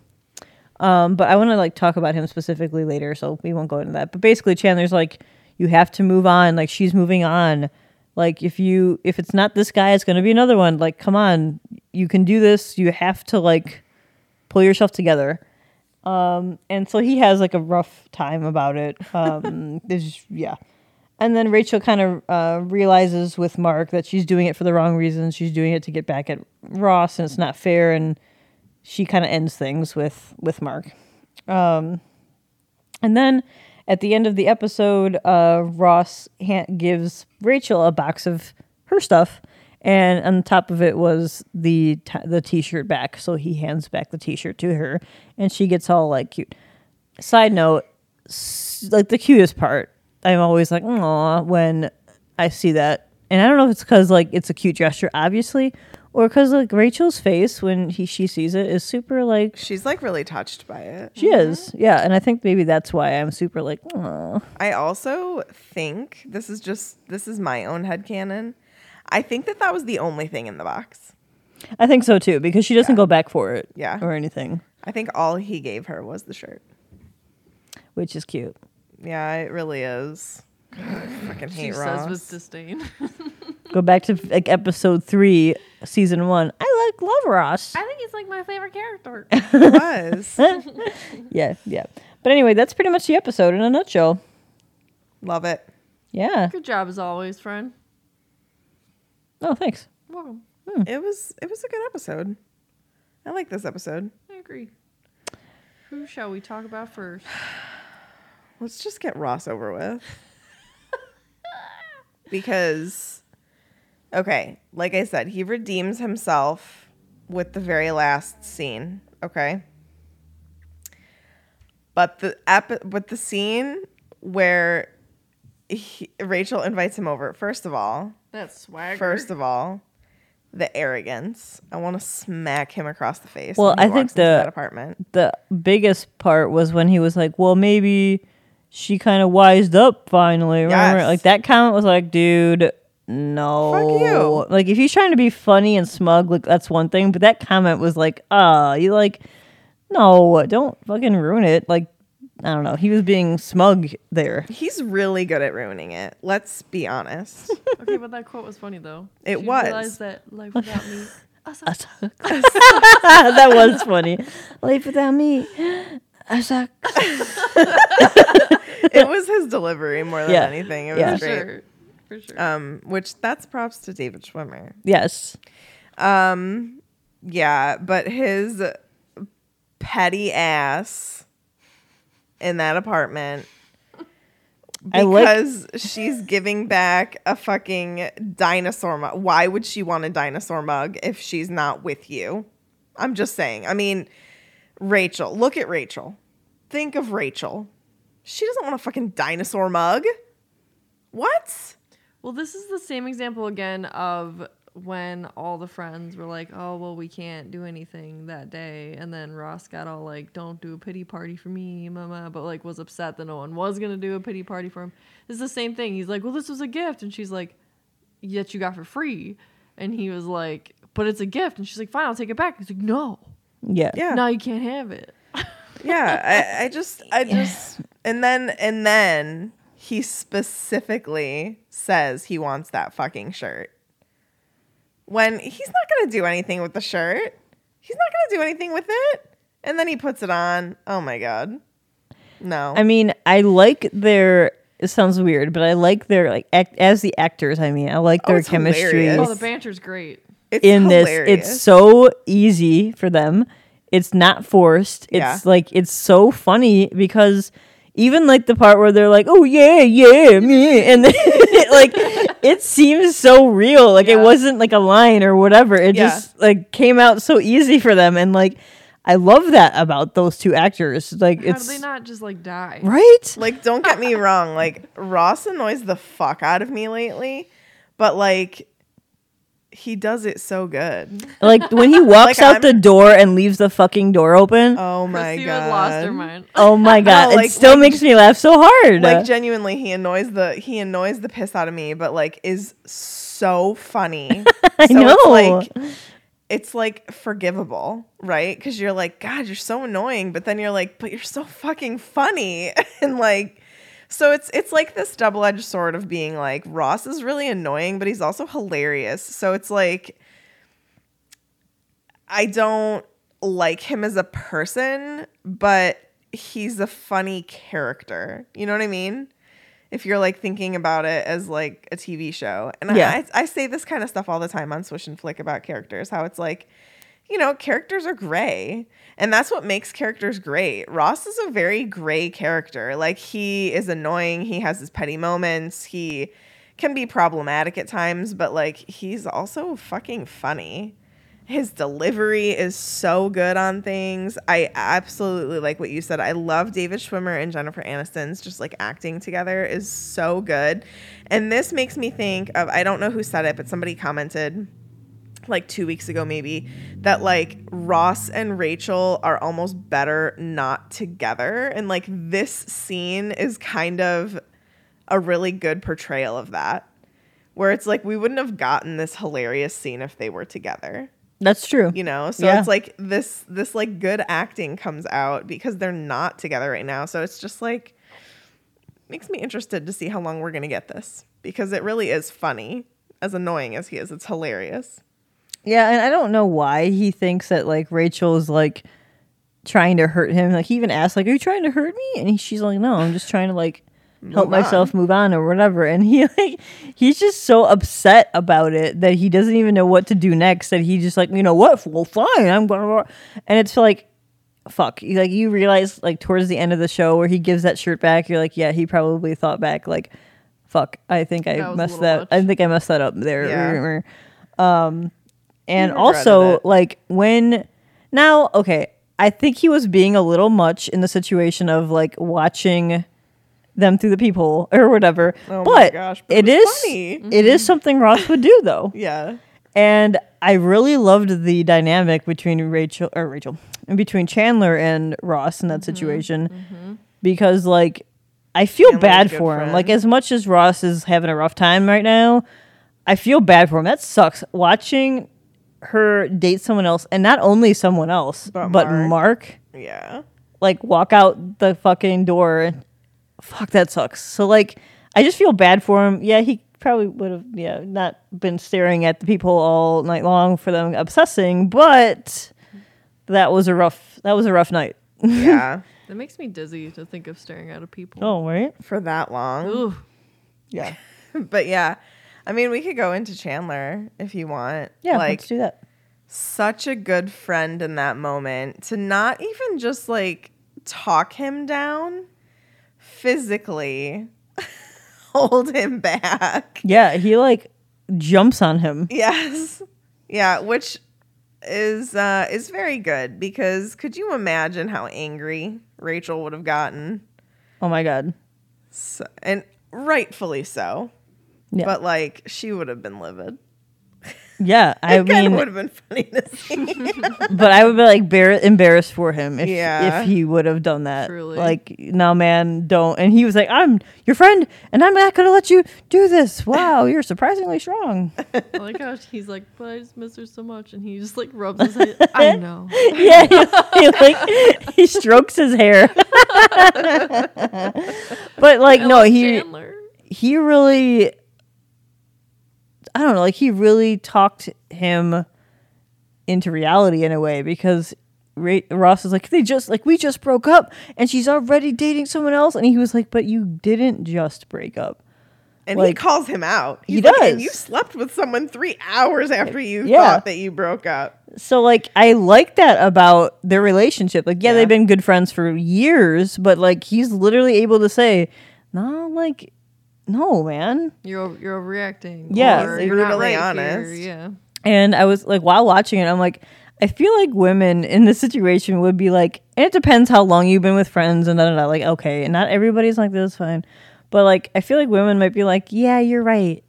Um, but I want to like talk about him specifically later, so we won't go into that. But basically, Chandler's like, you have to move on. Like she's moving on. Like if you if it's not this guy, it's gonna be another one. Like come on, you can do this. You have to like pull yourself together. Um, and so he has like a rough time about it. Um, there's yeah. And then Rachel kind of uh, realizes with Mark that she's doing it for the wrong reasons. She's doing it to get back at Ross, and it's not fair. And she kind of ends things with with Mark. Um, and then at the end of the episode, uh, Ross ha- gives Rachel a box of her stuff, and on top of it was the t- the T-shirt back. So he hands back the T-shirt to her, and she gets all like cute. Side note, s- like the cutest part, I'm always like, "Aw," when I see that, and I don't know if it's because like it's a cute gesture, obviously, or because like Rachel's face when he she sees it is super like She's like really touched by it. she mm-hmm. is, yeah, and I think maybe that's why I'm super like, Aw. I also think this is just this is my own headcanon. I think that that was the only thing in the box. I think so too because she doesn't go back for it, Yeah. or anything, I think all he gave her was the shirt. which is cute. Yeah, it really is. I fucking hate She Ross. says with disdain. Go back to like episode three, season one. I like love Ross. I think he's like my favorite character. It was. Yeah, yeah. But anyway, that's pretty much the episode in a nutshell. Love it. Yeah. Good job as always, friend. Oh, thanks. Welcome. Hmm. It was it was a good episode. I like this episode. I agree. Who shall we talk about first? Let's just get Ross over with. because okay, like I said, he redeems himself with the very last scene, okay? But the ep- but the scene where he, Rachel invites him over, first of all, That's swagger. first of all, the arrogance. I want to smack him across the face. Well, when he I think walks into the- apartment. The biggest part was when he was like, well, maybe she kind of wised up finally. Remember? Yes. Like that comment was like, dude, no. Fuck you. Like if he's trying to be funny and smug, like that's one thing. But that comment was like, uh, you like, no, don't fucking ruin it. Like, I don't know. He was being smug there. He's really good at ruining it. Let's be honest. Okay, but that quote was funny though. It She was. realized that life without me. that was funny. Life without me, I suck. it was his delivery more than Yeah. anything. It was Yeah. For great. sure. For sure. Um, which that's props to David Schwimmer. Yes. Um, yeah, but his petty ass in that apartment I like- because she's giving back a fucking dinosaur mug. Why would she want a dinosaur mug if she's not with you? I'm just saying. I mean, Rachel, look at Rachel. Think of Rachel. She doesn't want a fucking dinosaur mug. What? Well, this is the same example again of when all the friends were like, "Oh, well, we can't do anything that day," and then Ross got all like, "Don't do a pity party for me, mama," but like was upset that no one was gonna do a pity party for him. This is the same thing. He's like, "Well, this was a gift," and she's like, "Yet you got for free," and he was like, "But it's a gift," and she's like, "Fine, I'll take it back." He's like, "No, Yeah. Yeah. now you can't have it." yeah I, I just i just and then and then he specifically says he wants that fucking shirt when he's not gonna do anything with the shirt he's not gonna do anything with it and then he puts it on oh my god no I mean, I like their. It sounds weird, but I like their like act, as the actors. I mean, I like Oh, their it's chemistry hilarious. Oh, the banter's great. it's in this. It's so easy for them. It's not forced. It's Yeah. like it's so funny because even like the part where they're like, "Oh yeah, yeah, me," and then, like it seems so real. Like it wasn't like a line or whatever. It Yeah. just like came out so easy for them, and like I love that about those two actors. Like How it's do they not just like die? right. like don't get me wrong like ross annoys the fuck out of me lately but like he does it so good Like when he walks Like, out I'm- the door and leaves the fucking door open. oh my Christy god lost her mind. oh my god, like- it still like- makes me laugh so hard. like genuinely he annoys the he annoys the piss out of me but like is so funny I so know. it's like it's like forgivable right because you're like god you're so annoying but then you're like but you're so fucking funny and like so it's it's like this double-edged sword of being like ross is really annoying but he's also hilarious so it's like i don't like him as a person but he's a funny character you know what i mean if you're like thinking about it as like a TV show. And Yeah. I, I say this kind of stuff all the time on Swish and Flick about characters, how it's like, you know, characters are gray. And that's what makes characters great. Ross is a very gray character. Like he is annoying, he has his petty moments, he can be problematic at times, but like he's also fucking funny. His delivery is so good on things. I absolutely like what you said. I love David Schwimmer and Jennifer Aniston's just like acting together is so good. And this makes me think of I don't know who said it, but somebody commented like two weeks ago maybe that like Ross and Rachel are almost better not together. And like this scene is kind of a really good portrayal of that. Where it's like we wouldn't have gotten this hilarious scene if they were together That's true. you know so Yeah. it's like this this like good acting comes out because they're not together right now so it's just like makes me interested to see how long we're gonna get this because it really is funny as annoying as he is it's hilarious Yeah, and I don't know why he thinks that like Rachel is like trying to hurt him. Like he even asked, like, "Are you trying to hurt me?" And he, she's like, "No, I'm just trying to like help Move myself move on or whatever." And he like he's just so upset about it that he doesn't even know what to do next. That he just like, you know what? Well, fine, I'm gonna. And it's like. Fuck. Like you realize like towards the end of the show where he gives that shirt back, you're like, yeah, he probably thought back like, fuck, I think I That messed that. much. I think I messed that up there. Yeah. Um, and also like when now, okay, I think he was being a little much in the situation of like watching them through the peephole or whatever. Oh my but gosh, but it it is funny. it is something Ross would do though. yeah And I really loved the dynamic between Rachel or Rachel and between Chandler and Ross in that mm-hmm. situation mm-hmm. because like I feel Chandler's bad for him. friend. Like as much as Ross is having a rough time right now, I feel bad for him. That sucks. Watching her date someone else, and not only someone else, But but, Mark. Mark. Yeah. like walk out the fucking door. Fuck, that sucks. So like, I just feel bad for him. Yeah, he probably would have yeah not been staring at the people all night long for them obsessing, but that was a rough that was a rough night. Yeah. That makes me dizzy to think of staring at a people. Oh right, For that long. Ooh. yeah, But yeah. I mean, we could go into Chandler if you want. yeah. Like, let's do that. such a good friend in that moment to not even just like talk him down physically, hold him back. Yeah, he like jumps on him. Yes. Yeah, which is uh is very good because could you imagine how angry Rachel would have gotten? Oh my god. So, and rightfully so. Yeah. But like she would have been livid. Yeah, I It mean, would have been funny to see. but I would be like bar- embarrassed for him if Yeah. if he would have done that. Truly. Like, no, man, don't. And he was like, "I'm your friend, and I'm not gonna let you do this." Wow, you're surprisingly strong. I like how he's like, but I just miss her so much, and he just like rubs his head. I know. yeah, he, he, like he strokes his hair. but like, I no, love he Chandler. he really, I don't know, like he really talked him into reality in a way because Ra- Ross is like, they just like we just broke up and she's already dating someone else, and he was like, but you didn't just break up. And he calls him out. He He's like, and does. you slept with someone three hours after you Yeah. thought that you broke up. So like I like that about their relationship. Like yeah, Yeah. they've been good friends for years, but like he's literally able to say, "No, like no, man." You're over- you're overreacting. Yeah, or he's you're not brutally right here. honest. Yeah. And I was like while watching it, I'm like I feel like women in this situation would be like, and it depends how long you've been with friends and da da da. Like, okay, and not everybody's like this, fine. But like, I feel like women might be like, yeah, you're right.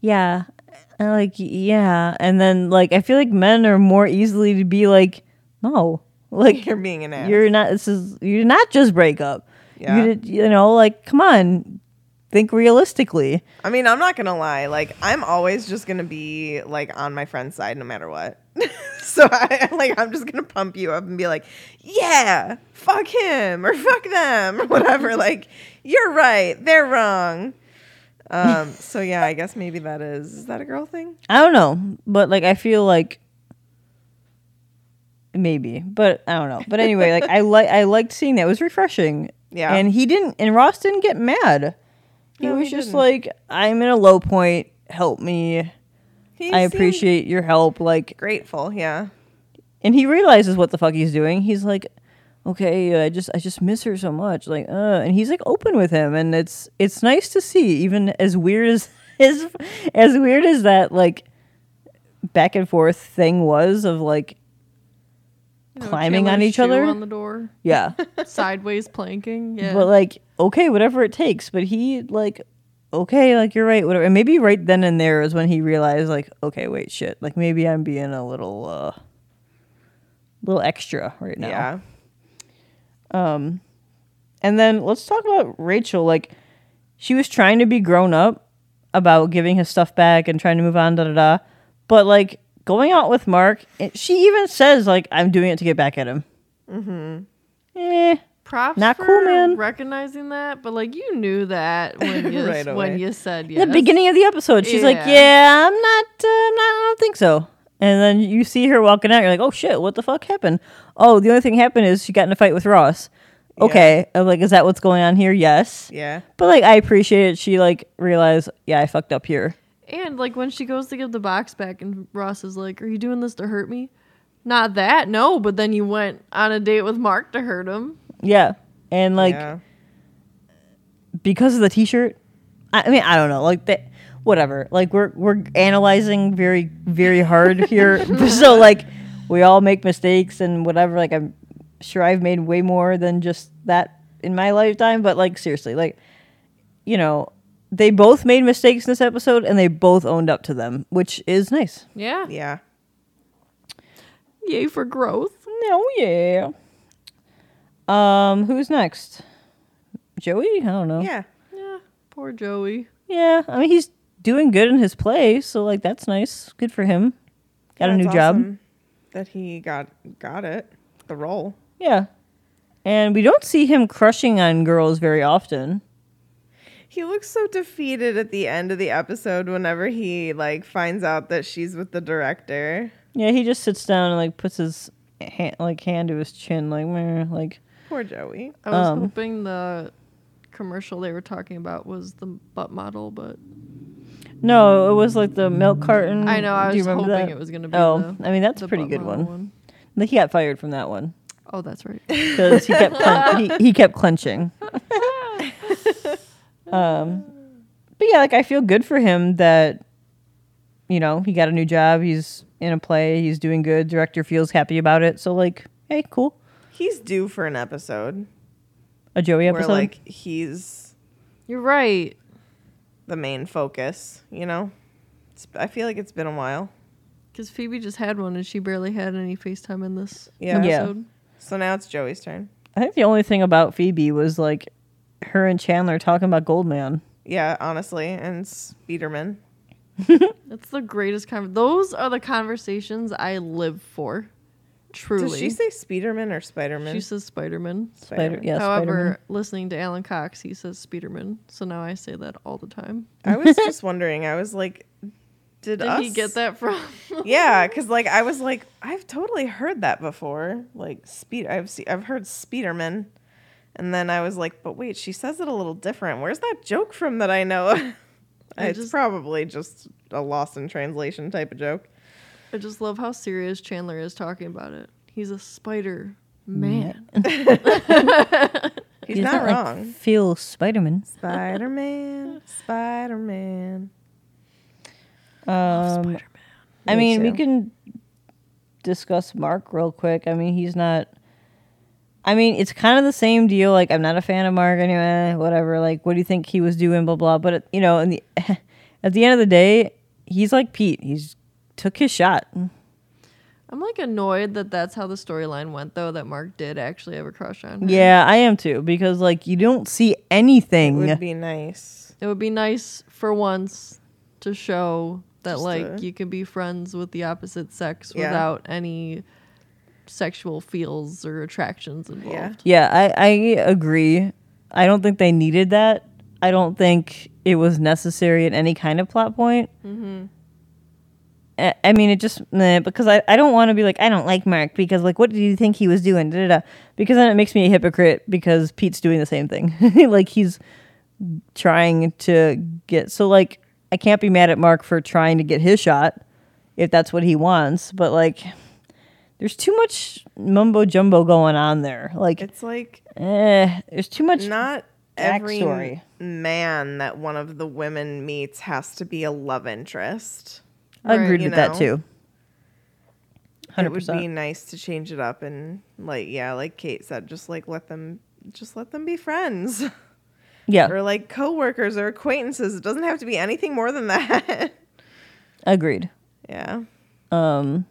Yeah. And like, yeah. And then like, I feel like men are more easily to be like, no. Like, You're being an ass. you're not, this is, you're not just break up. Yeah. You, did, you know, like, come on. Think realistically. I mean, I'm not gonna lie. Like, I'm always just gonna be like on my friend's side no matter what. so I like I'm just gonna pump you up and be like, yeah, fuck him or fuck them or whatever. Like, you're right, they're wrong. Um. so yeah, I guess maybe that is is that a girl thing? I don't know, but like I feel like maybe, but I don't know. But anyway, like I like I liked seeing that. It was refreshing. Yeah. And he didn't and Ross didn't get mad. He No, was he just didn't. like, I'm in a low point. Help me. He I appreciate your help. Like grateful. Yeah. and he realizes what the fuck he's doing. He's like, okay, I just I just miss her so much. Like, uh, and he's like open with him, and it's it's nice to see. Even as weird as as as weird as that like back and forth thing was of like You know, Climbing on each other? on the door, yeah, sideways planking. Yeah. but like okay, whatever it takes. But he like. Okay, like you're right, whatever. And maybe right then and there is when he realized, like, okay, wait, shit. Like maybe I'm being a little, uh, little extra right now. Yeah. Um, and then let's talk about Rachel. Like, she was trying to be grown up about giving his stuff back and trying to move on, da da da. But like going out with Mark, it, she even says like, "I'm doing it to get back at him." Mm-hmm. Eh, Props Not cool, man. recognizing that, but like you knew that when you Right when you said in yes. the beginning of the episode, she's like, Yeah. "Yeah, I'm not, uh, I'm not. I don't think so." And then you see her walking out. You're like, "Oh shit, what the fuck happened?" Oh, the only thing happened is she got in a fight with Ross. Okay, I'm like, is that what's going on here? Yes. Yeah. But like I appreciate it. She like realized, yeah, I fucked up here. And like when she goes to give the box back, and Ross is like, "Are you doing this to hurt me?" Not that, no. But then you went on a date with Mark to hurt him. Yeah. And like yeah. because of the t-shirt, I, I mean, I don't know, like that whatever. Like we're we're analyzing very very hard here. so like we all make mistakes and whatever. Like I'm sure I've made way more than just that in my lifetime, but like seriously, like you know, they both made mistakes in this episode and they both owned up to them, which is nice. Yeah. Yeah. Yay for growth. No, yeah. Um, who's next? Joey? I don't know. Yeah. Yeah. Poor Joey. Yeah, I mean he's doing good in his play, so like that's nice. Good for him. Got Yeah, a new it's job. That he got got it. The role. Yeah. And we don't see him crushing on girls very often. He looks so defeated at the end of the episode whenever he like finds out that she's with the director. Yeah, he just sits down and like puts his hand, like hand to his chin, like meh, like Poor Joey. I was Um, hoping the commercial they were talking about was the butt model, but no, it was like the milk carton. I know I Do was hoping that? it was gonna be. Oh, the, I mean that's a pretty good model one. Like, He got fired from that one Oh, that's right. because he kept clen- he, he kept clenching. um, but yeah, like I feel good for him that you know he got a new job. He's in a play. He's doing good. Director feels happy about it. So like, hey, cool. He's due for an episode A Joey episode. where like he's You're right. the main focus, you know? It's, I feel like it's been a while. Because Phoebe just had one and she barely had any FaceTime in this Yeah. Yeah. episode. So now it's Joey's turn. I think the only thing about Phoebe was like her and Chandler talking about Goldman. Yeah, honestly, and Speederman. That's the greatest con. Those are the conversations I live for. Truly. Does she say Speederman or Spiderman? She says Spider-Man. Spider, Spiderman. yeah, However, Spider-Man. listening to Alan Cox, he says Spiderman. So now I say that all the time. I was just wondering. I was like, did, Did us he get that from? Yeah, because like I was like, I've totally heard that before. Like speed, I've seen, I've heard Speederman, and then I was like, but wait, she says it a little different. Where's that joke from that I know? I it's just- probably just a lost in translation type of joke. I just love how serious Chandler is talking about it. He's a spider man. He's, not like wrong. Feel Spider-Man. Spider Man, Spider Man. Um, I Me mean, we can discuss Mark real quick. I mean, he's not. I mean, it's kind of the same deal. Like, I'm not a fan of Mark anyway. Whatever. Like, what do you think he was doing? Blah blah. But you know, in the at the end of the day, he's like Pete. He's took his shot. I'm like annoyed that that's how the storyline went, though. That Mark did actually have a crush on her. Yeah, I am too because like you don't see anything. Would be nice. It would be nice for once to show that Just like a- you can be friends with the opposite sex Yeah. without any sexual feels or attractions involved. Yeah. Yeah, I, I agree. I don't think they needed that. I don't think it was necessary at any kind of plot point. Mm-hmm. I, I mean, it just meh, because I, I don't want to be like I don't like Mark because like what did you think he was doing? Da, da, da. Because then it makes me a hypocrite because Pete's doing the same thing. like he's trying to get so like I can't be mad at Mark for trying to get his shot if that's what he wants, but like there's too much mumbo jumbo going on there. Like It's like Eh, there's too much. not every backstory. man that one of the women meets has to be a love interest. I agreed you with that know. too. It would be nice to change it up and like yeah, like Kate said, just like let them just let them be friends Yeah, or like coworkers or acquaintances. It doesn't have to be anything more than that. agreed. yeah. Um,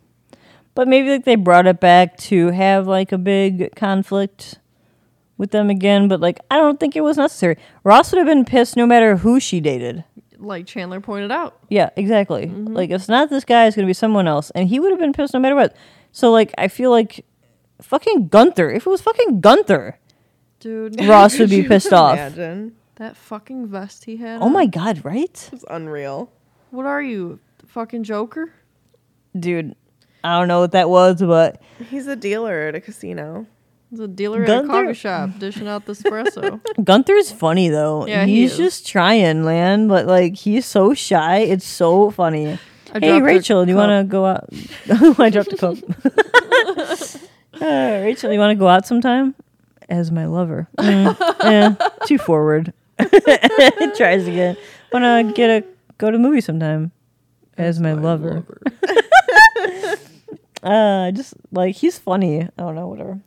but maybe like they brought it back to have like a big conflict with them again. But like I don't think it was necessary. Ross would have been pissed no matter who she dated. Like Chandler pointed out. Yeah, exactly. Mm-hmm. Like if it's not this guy, it's gonna be someone else, and he would have been pissed no matter what. So like I feel like fucking Gunther. If it was fucking Gunther, Dude, Ross would be pissed off. That fucking vest he had. Oh on. my god, right? It's unreal. What are you? Fucking Joker? Dude, I don't know what that was, but He's a dealer at a casino. He's a dealer at a coffee shop dishing out the espresso. Gunther's funny though. Yeah, he he's is. just trying, man. But like, he's so shy. It's so funny. I hey, Rachel, do you want to go out? I dropped a cup. uh, Rachel, you want to go out sometime? As my lover. Mm, eh, too forward. Tries again. Want to get a go to the movie sometime? As, my, lover. Uh, just like he's funny. I don't know, whatever.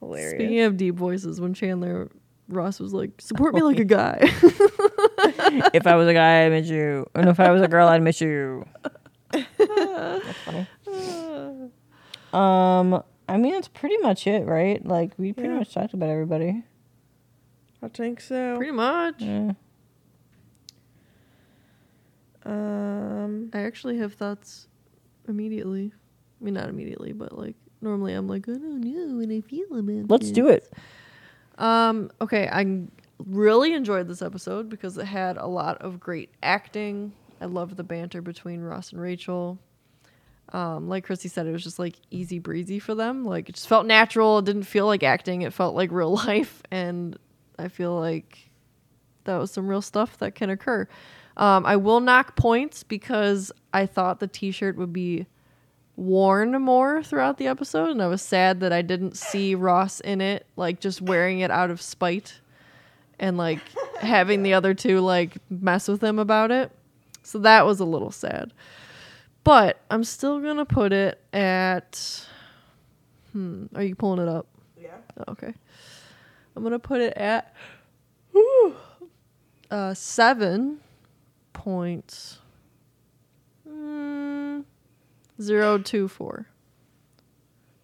Hilarious. Speaking of deep voices, when Chandler Ross was like, "Support me like a guy," if I was a guy, I'd miss you. And if I was a girl, I'd miss you. That's funny. Um, I mean, that's pretty much it, right? Like, we pretty Yeah. much talked about everybody. I think so. pretty much. Yeah. Um, I actually have thoughts immediately. I mean, not immediately, but like normally I'm like, I don't know when I feel about Let's do it. Um, okay, I really enjoyed this episode because it had a lot of great acting. I loved the banter between Ross and Rachel. Um, like Christy said, it was just like easy breezy for them. Like it just felt natural. It didn't feel like acting. It felt like real life, and I feel like that was some real stuff that can occur. Um, I will knock points because I thought the T-shirt would be worn more throughout the episode, and I was sad that I didn't see Ross in it, like just wearing it out of spite, and like having the other two like mess with him about it. So that was a little sad. But I'm still gonna put it at. Hmm. Are you pulling it up? yeah. Oh, okay. I'm gonna put it at whew, uh seven point mm, zero two four.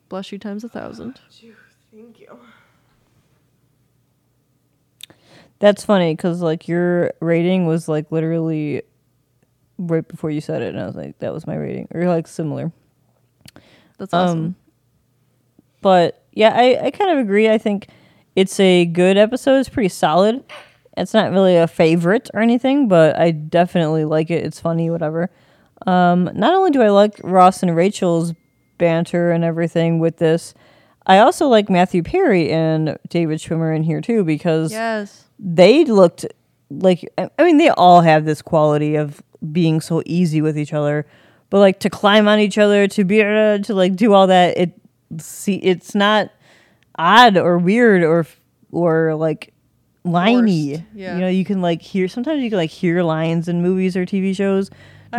Bless you times a thousand. Thank you. That's funny because like your rating was like literally right before you said it, and I was like, that was my rating, or like similar. That's awesome. Um, but yeah, I, I kind of agree. I think it's a good episode. It's pretty solid. It's not really a favorite or anything, but I definitely like it. It's funny, whatever. Um, not only do I like Ross and Rachel's banter and everything with this, I also like Matthew Perry and David Schwimmer in here too because yes. they looked like I mean they all have this quality of being so easy with each other, but like to climb on each other, to be uh, to like do all that, it see it's not odd or weird or or like liney. Yeah. You know, you can like hear sometimes you can like hear lines in movies or TV shows.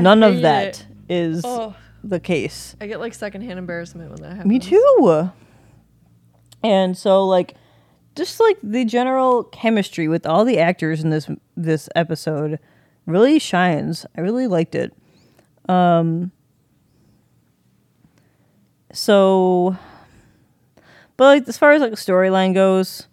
None of hate that is Oh. the case. I get like secondhand embarrassment when that happens. Me too. And so like just like the general chemistry with all the actors in this this episode really shines. I really liked it. Um so but like as far as like the storyline goes,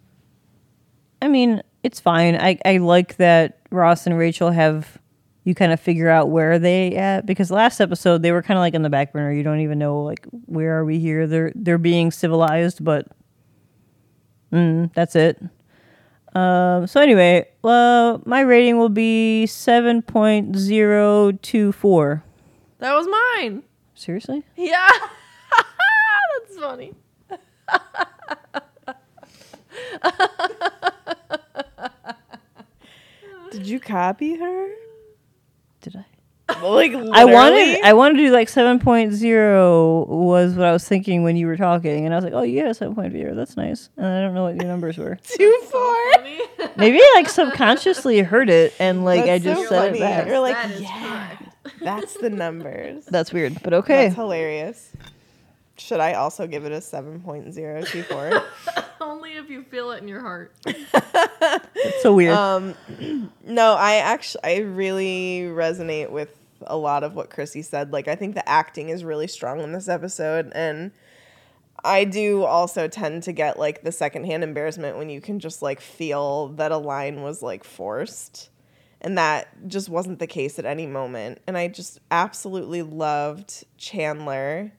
I mean, it's fine. I I like that Ross and Rachel have you kind of figure out where they at because last episode they were kind of like in the back burner. You don't even know like where are we here. They're they're being civilized, but mm, that's it. Um, so anyway, uh, my rating will be seven point zero two four. That was mine. Seriously? Yeah. That's funny. Did you copy her? Did I? like? I wanted I wanted to do like 7.0 was what I was thinking when you were talking and I was like, "Oh, you had a 7.0. That's nice." And I don't know what your numbers were. Too far. Maybe like subconsciously heard it and like That's I just so said funny. it back. You're like, that "Yeah. That's the numbers." That's weird, but okay. That's hilarious. Should I also give it a seven point zero two four? 4 if you feel it in your heart. It's so weird. Um, no, I actually I really resonate with a lot of what Chrissy said. Like I think the acting is really strong in this episode, and I do also tend to get like the secondhand embarrassment when you can just like feel that a line was like forced. And that just wasn't the case at any moment. And I just absolutely loved Chandler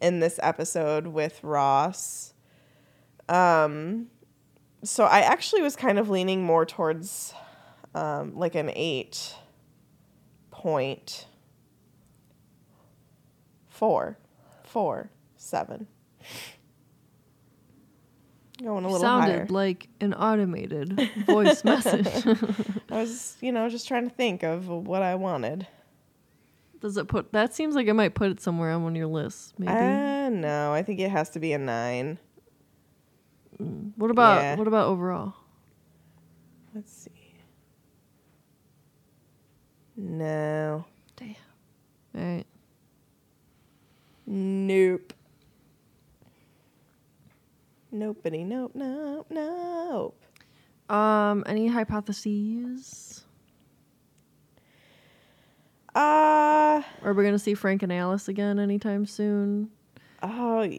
in this episode with Ross. Um, so I actually was kind of leaning more towards um, like an eight point four, four, seven. Going a little higher. Sounded higher. like an automated voice message. I was, you know, just trying to think of what I wanted. Does it put that seems like it might put it somewhere on one of your lists, maybe. Uh, no, I think it has to be a nine. What about yeah. what about overall? Let's see. No. Damn. All right. Nope. Nobody. Nope. Nope. Nope. Um, any hypotheses? Uh Are we gonna see Frank and Alice again anytime soon? oh.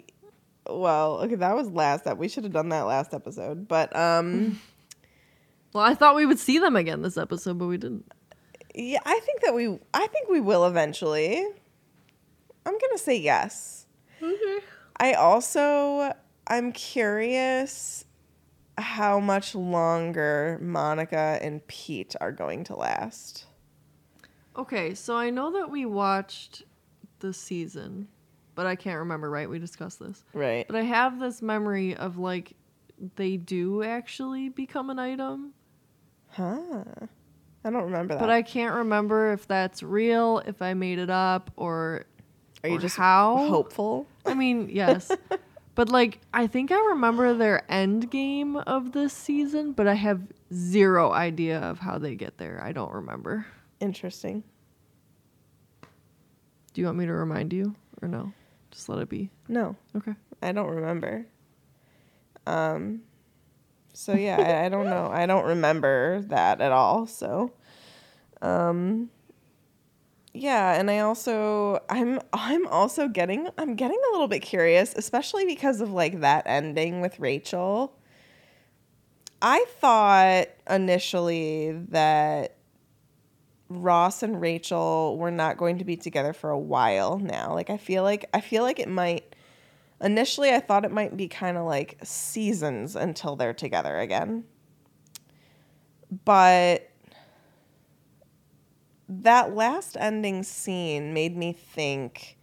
Well, okay, that was last up. We should have done that last episode, but um, Well, I thought we would see them again this episode, but we didn't. Yeah, I think that we I think we will eventually. I'm going to say yes. I also I'm curious how much longer Monica and Pete are going to last. Okay, so I know that we watched the season, but I can't remember, right? We discussed this. Right. But I have this memory of like they do actually become an item, Huh. I don't remember that. but I can't remember if that's real, if I made it up, or are you or just how? hopeful? I mean, yes. but like I think I remember their end game of this season, but I have zero idea of how they get there. I don't remember. Interesting. Do you want me to remind you or no? Just let it be. No, Okay. I don't remember. Um so yeah, I, I don't know. I don't remember that at all. So um yeah, and I also I'm I'm also getting I'm getting a little bit curious, especially because of like that ending with Rachel. I thought initially that Ross and Rachel were not going to be together for a while now. Like I feel like I feel like it might initially I thought it might be kind of like seasons until they're together again. But that last ending scene made me think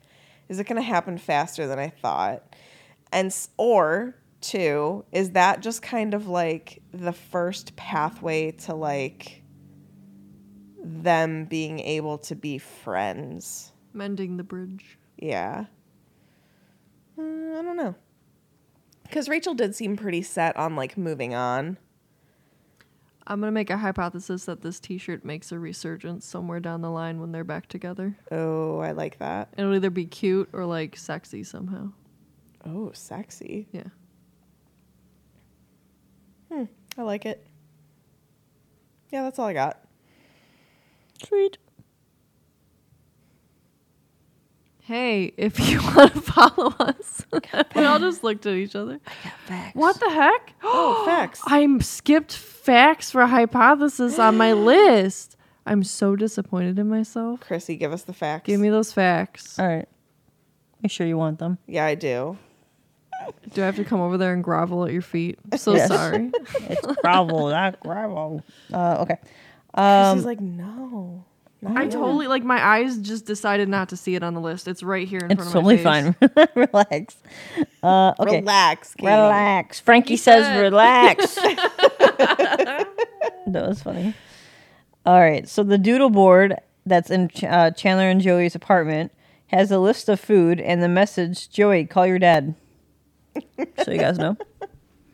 is it going to happen faster than I thought? And or two, is that just kind of like the first pathway to like them being able to be friends? Mending the bridge. Yeah. Mm, I don't know. Because Rachel did seem pretty set on like moving on. I'm gonna make a hypothesis that this T-shirt makes a resurgence somewhere down the line when they're back together. Oh, I like that. It'll either be cute or like sexy somehow. Oh, sexy. Yeah. Hmm. I like it. Yeah, that's all I got. Sweet. Hey, if you want to follow us, we all just looked at each other. What the heck? Oh, facts. I'm skipped facts for hypothesis on my list. I'm so disappointed in myself. Chrissy, give us the facts. Give me those facts. All right. Make sure you want them. Yeah, I do. Do I have to come over there and grovel at your feet? I'm so Yes. sorry. It's gravel, not gravel. Uh, okay. Chrissy's like, no. I yet." totally like my eyes just decided not to see it on the list. It's right here in It's front of totally my face. fine. relax. Uh, okay. Relax. Katie. Relax. Frankie says said. relax. that was funny. All right. So the doodle board that's in Ch- uh, Chandler and Joey's apartment has a list of food and the message Joey, call your dad. so you guys know.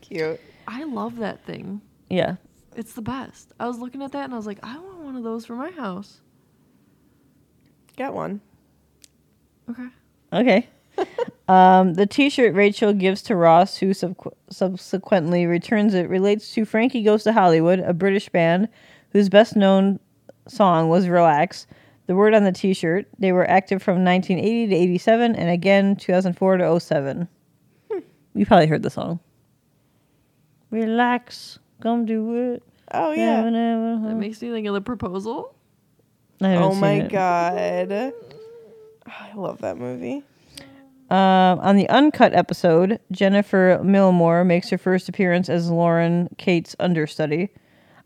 Cute. I love that thing. Yeah. It's the best. I was looking at that and I was like, I want one of those for my house. Get one. Okay. Okay. um, the T-shirt Rachel gives to Ross, who subqu- subsequently returns it, relates to Frankie Goes to Hollywood, a British band whose best-known song was "Relax." The word on the T-shirt. They were active from 1980 to 87, and again 2004 to 07. You probably heard the song. Relax, come do it. Oh, yeah. Never, never, That makes me think of the proposal. I Oh, seen my it. God. Oh, I love that movie. Um, on the uncut episode, Jennifer Milmore makes her first appearance as Lauren Kate's understudy.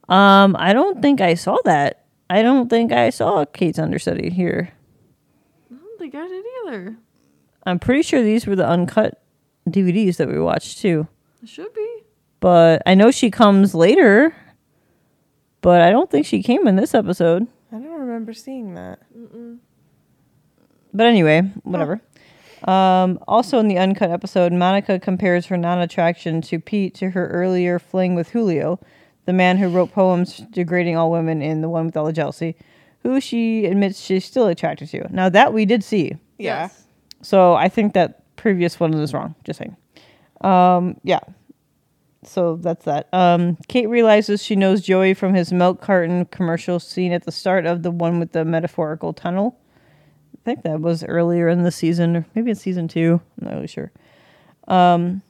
Um, I don't think I saw that. I don't think I saw Kate's understudy here. I don't think I did either. I'm pretty sure these were the uncut DVDs that we watched too. It should be. But I know she comes later. But I don't think she came in this episode. I don't remember seeing that. But anyway, whatever. Um, also in the uncut episode, Monica compares her non-attraction to Pete to her earlier fling with Julio, the man who wrote poems degrading all women in the one with all the jealousy, who she admits she's still attracted to. Now that we did see, Yeah. Yes. so I think that previous one is wrong. Just saying. Um, yeah. So that's that. Um, Kate realizes she knows Joey from his milk carton commercial scene at the start of the one with the metaphorical tunnel. I think that was earlier in the season, or maybe in season two. I'm not really sure. Um,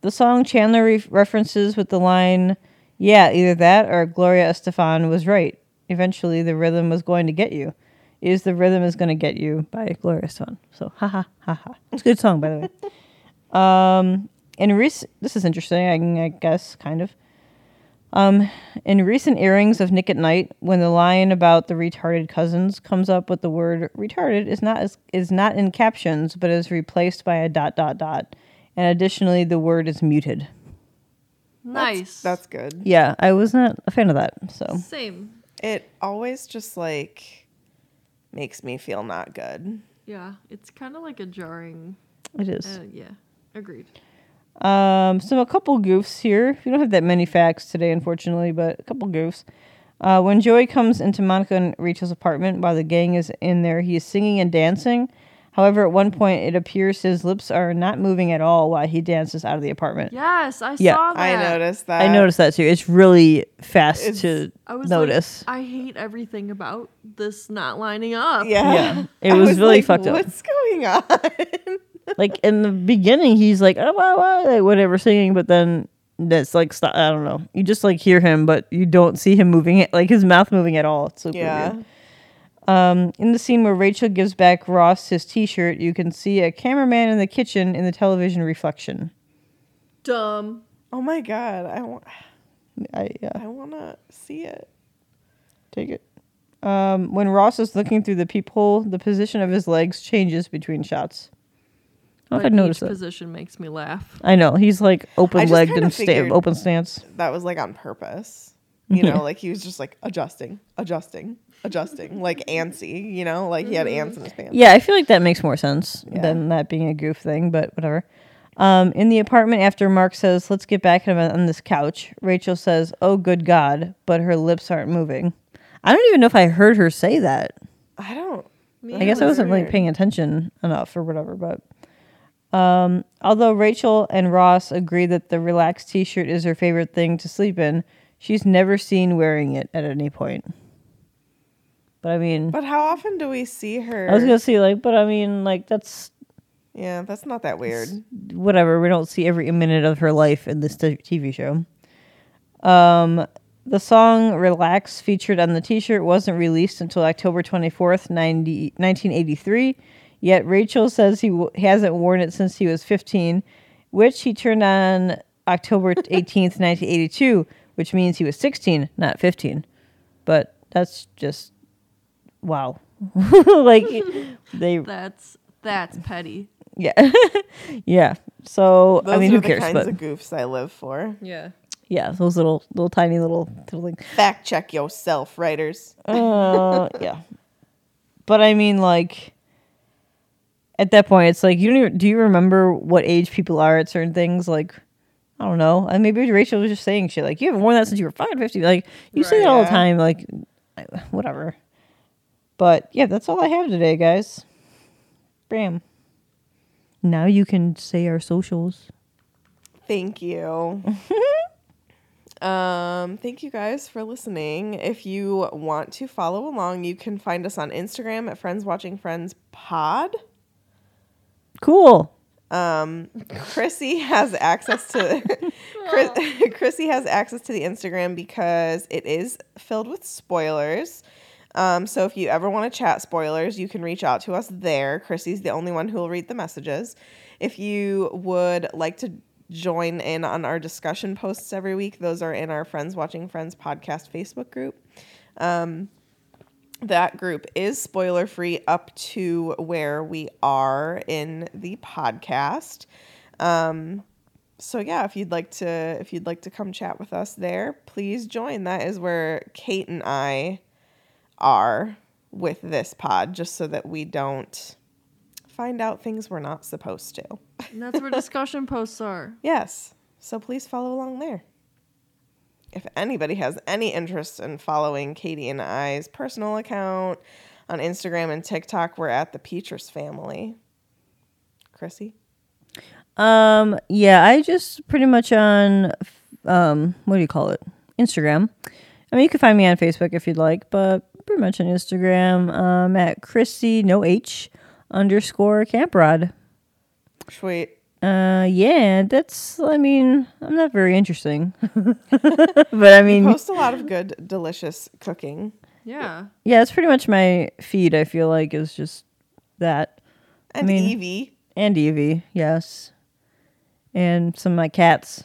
the song Chandler re- references with the line, "Yeah, either that or Gloria Estefan was right," eventually the rhythm was going to get you. Is the rhythm is going to get you by Gloria Swan. So ha ha ha ha. It's a good song by the way. Um, in recent, this is interesting. I, I guess kind of. Um, in recent airings of Nick at Nite, when the line about the retarded cousins comes up with the word retarded is not as, is not in captions, but is replaced by a dot dot dot, and additionally the word is muted. Nice. That's good. Yeah, I was not a fan of that. So same. It always just like makes me feel not good. Yeah, it's kind of like a jarring. it is. Uh, yeah, agreed. Um, so a couple goofs here. We don't have that many facts today, unfortunately, but a couple goofs. Uh, when Joey comes into Monica and Rachel's apartment while the gang is in there, he is singing and dancing. However, at one point, it appears his lips are not moving at all while he dances out of the apartment. Yes, I Yeah. saw that. I noticed that. I noticed that too. It's really fast It's- to I was notice. like, I hate everything about this not lining up. Yeah. Yeah. It I was really like, fucked up. What's going on? like in the beginning, he's like, oh, wow, wow, like whatever singing, but then that's like, stop, I don't know. You just like hear him, but you don't see him moving it, like his mouth moving at all. It's super yeah. weird. Um, in the scene where Rachel gives back Ross his T-shirt, you can see a cameraman in the kitchen in the television reflection. Dumb. Oh my god. I want. I yeah, I want to see it. take it. Um, when Ross is looking through the peephole, the position of his legs changes between shots. I don't know if I noticed each that. position makes me laugh. I know he's like open legged and sta- open stance. That was like on purpose. You know, like he was just like adjusting, adjusting, adjusting, like antsy. You know, like he had ants in his pants. Yeah, I feel like that makes more sense Yeah. than that being a goof thing, but whatever. Um, in the apartment, after Mark says, "Let's get back on this couch," Rachel says, "Oh, good God!" But her lips aren't moving. I don't even know if I heard her say that. I don't. I guess I wasn't like paying attention enough or whatever. But um, although Rachel and Ross agree that the relaxed T-shirt is her favorite thing to sleep in, she's never seen wearing it at any point. But I mean, But how often do we see her? I was gonna say like, but I mean, like that's yeah, that's not that weird. whatever. We don't see every minute of her life in this t- TV show. Um, the song "Relax" featured on the T-shirt wasn't released until October twenty fourth, 1983. Yet Rachel says he w- hasn't worn it since he was fifteen, which he turned on October eighteenth, nineteen eighty two, which means he was sixteen, not fifteen. But that's just wow. like they That's that's petty. yeah. yeah. So Those I mean who cares? Those are who the cares? kinds But of goofs I live for. Yeah. yeah, those little little tiny little little things. Fact check yourself, writers. Uh yeah. But I mean like at that point it's like you don't even do you remember what age people are at certain things? Like I don't know. And maybe Rachel was just saying shit like you haven't worn that since you were fucking fifty. Like you say Right, that all the time, like whatever. But yeah, that's all I have today, guys. Bam. Now you can say our socials. Thank you. um, thank you guys for listening. If you want to follow along, you can find us on Instagram at Friends Watching Friends Pod. Cool. Um, Chrissy has access to Chris, Chrissy has access to the Instagram because it is filled with spoilers. Um, so if you ever want to chat spoilers, you can reach out to us there. Chrissy's the only one who will read the messages. If you would like to join in on our discussion posts every week, those are in our Friends Watching Friends podcast Facebook group. Um, that group is spoiler free up to where we are in the podcast. Um, so yeah, if you'd like to if you'd like to come chat with us there, please join. That is where Kate and I are with this pod, just so that we don't find out things we're not supposed to. And that's where discussion posts are. Yes. So please follow along there. If anybody has any interest in following Katie and I's personal account on Instagram and TikTok, we're at the Petrus family. Chrissy? Um, yeah, I just pretty much on um, what do you call it? Instagram. I mean, you can find me on Facebook if you'd like, but pretty much on Instagram. Um, at Chrissy no H underscore Camprod. Sweet. Uh, yeah, that's. I mean, I'm not very interesting, but I mean, Post a lot of good, delicious cooking. Yeah. Yeah, it's pretty much my feed. I feel like is just that And mean- Evie. and Evie, yes, and some of my cats.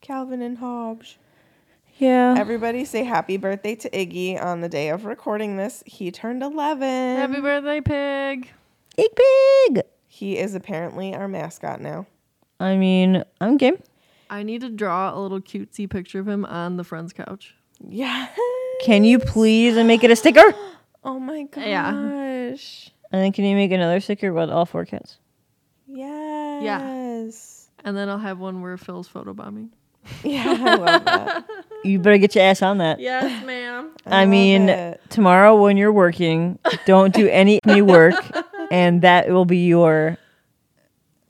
Calvin and Hobbs. Yeah, Everybody say happy birthday to Iggy on the day of recording this. He turned 11. Happy birthday, pig. big pig. He is apparently our mascot now. I mean, I'm game. I need to draw a little cutesy picture of him on the friend's couch. Yeah. Can you please and make it a sticker? Oh my gosh. Yeah. And then can you make another sticker with all four cats? Yes. Yes. And then I'll have one where Phil's photobombing. Yeah. I love that. You better get your ass on that. Yes, ma'am. I, love mean, it. tomorrow when you're working, don't do any any work, and that will be your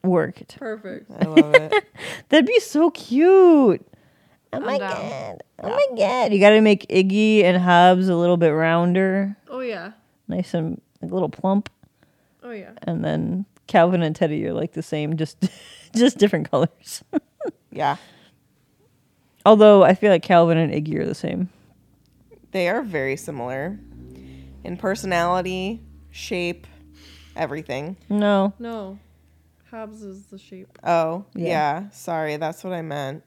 work. Perfect. I love it. That'd be so cute. Oh my down. god! Oh my god! You got to make Iggy and Hobbs a little bit rounder, Oh yeah. nice and like, a little plump, Oh yeah. and then Calvin and Teddy are like the same, just just different colors. Yeah. Although I feel like Calvin and Iggy are the same. They are very similar in personality, shape, everything. No, No. Hobbs is the shape. Oh, Yeah. yeah. Sorry, that's what I meant.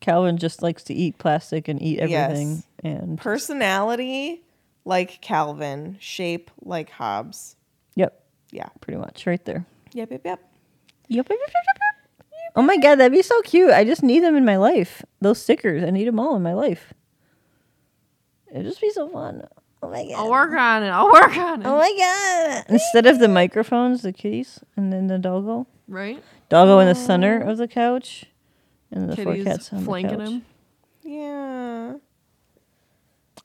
Calvin just likes to eat plastic and eat everything, Yes. and Personality like Calvin, shape like Hobbs. yep, Yeah. pretty much right there. Yep, yep, yep. Yep, yep, yep, yep, yep. Oh my god, that'd be so cute. I just need them in my life. Those stickers, I need them all in my life. It'd just be so fun. Oh my god. I'll work on it. I'll work on it. Oh my god. Instead of the microphones, the kitties, and then the doggo. right? Doggo in the center of the couch, and the four cats on flanking the couch. him. Yeah.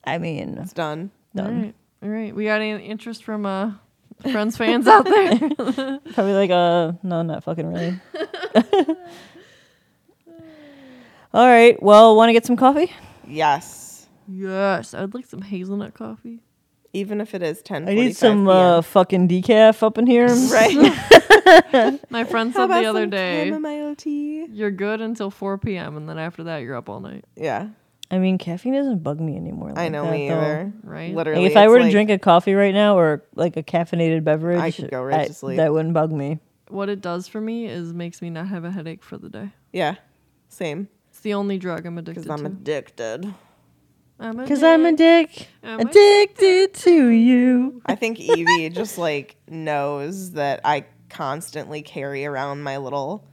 I mean, It's done. All done. right. All right. We got any interest from uh friends fans out there? Probably like, uh, no, not fucking really. All right. Well, want to get some coffee? Yes. Yes. I'd like some hazelnut coffee. Even if it is 10 I need some uh, fucking decaf up in here. Right. My friend How said about the other some day, chamomile tea? you're good until 4 p.m. and then after that you're up all night, Yeah. I mean, caffeine doesn't bug me anymore. I like know that, me though. either. right? Literally. Like if I it's were to like- drink a coffee right now or like a caffeinated beverage, I could go right to sleep. That wouldn't bug me. What it does for me is makes me not have a headache for the day. Yeah. Same. It's the only drug I'm addicted to. Because I'm to. addicted. I'm Because I'm a dick, I'm addicted to you. I think Evie just like knows that I constantly carry around my little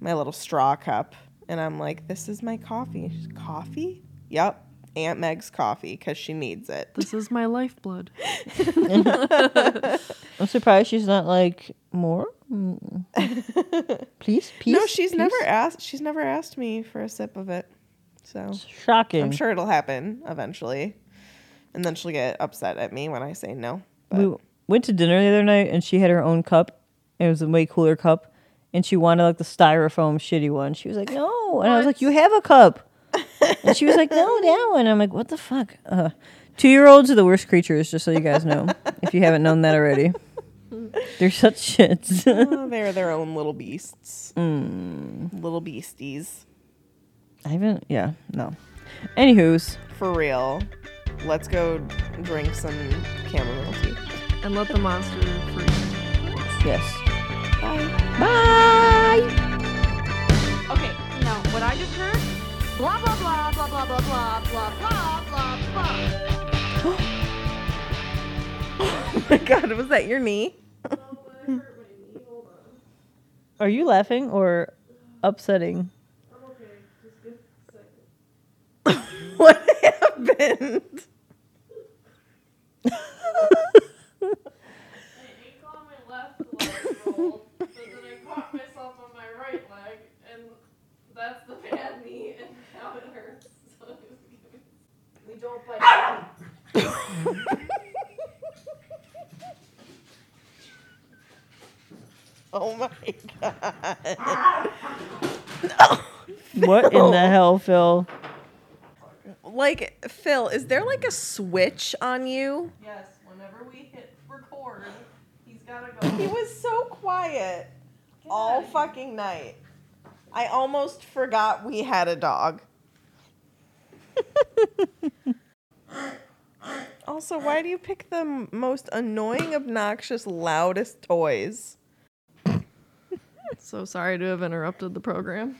my little straw cup and I'm like, this is my coffee. She's, coffee? Yep. Aunt Meg's coffee because she needs it. This is my lifeblood. I'm surprised she's not like more. Please, please. no, she's please? never asked she's never asked me for a sip of it. So Shocking. I'm sure it'll happen eventually. And then she'll get upset at me when I say no. But we went to dinner the other night and she had her own cup. It was a way cooler cup. And she wanted like the styrofoam shitty one. She was like, no. And I was like, you have a cup. and she was like, no, that one. I'm like, what the fuck? Uh, Two year olds are the worst creatures, just so you guys know, if you haven't known that already. They're such shits. oh, they're their own little beasts. Mm. Little beasties. I haven't, yeah, no. Anywho's, For real. Let's go drink some chamomile tea. And let the monster free. yes. Bye. Bye. Okay, now what I just heard, blah blah blah blah blah blah blah blah blah blah blah. Oh my god, was that your knee? Are you laughing or upsetting? What happened? ankle on my left leg rolled, but then I caught myself on my right leg, happened? that's the bad knee, and now it hurts. So we don't bite. Oh my god. What in the hell, Phil? Like, Phil, is there like a switch on you? Yes, whenever we hit record, he's gotta go. He was so quiet all fucking night. I almost forgot we had a dog. Also, why do you pick the m- most annoying, obnoxious, loudest toys? So sorry to have interrupted the program.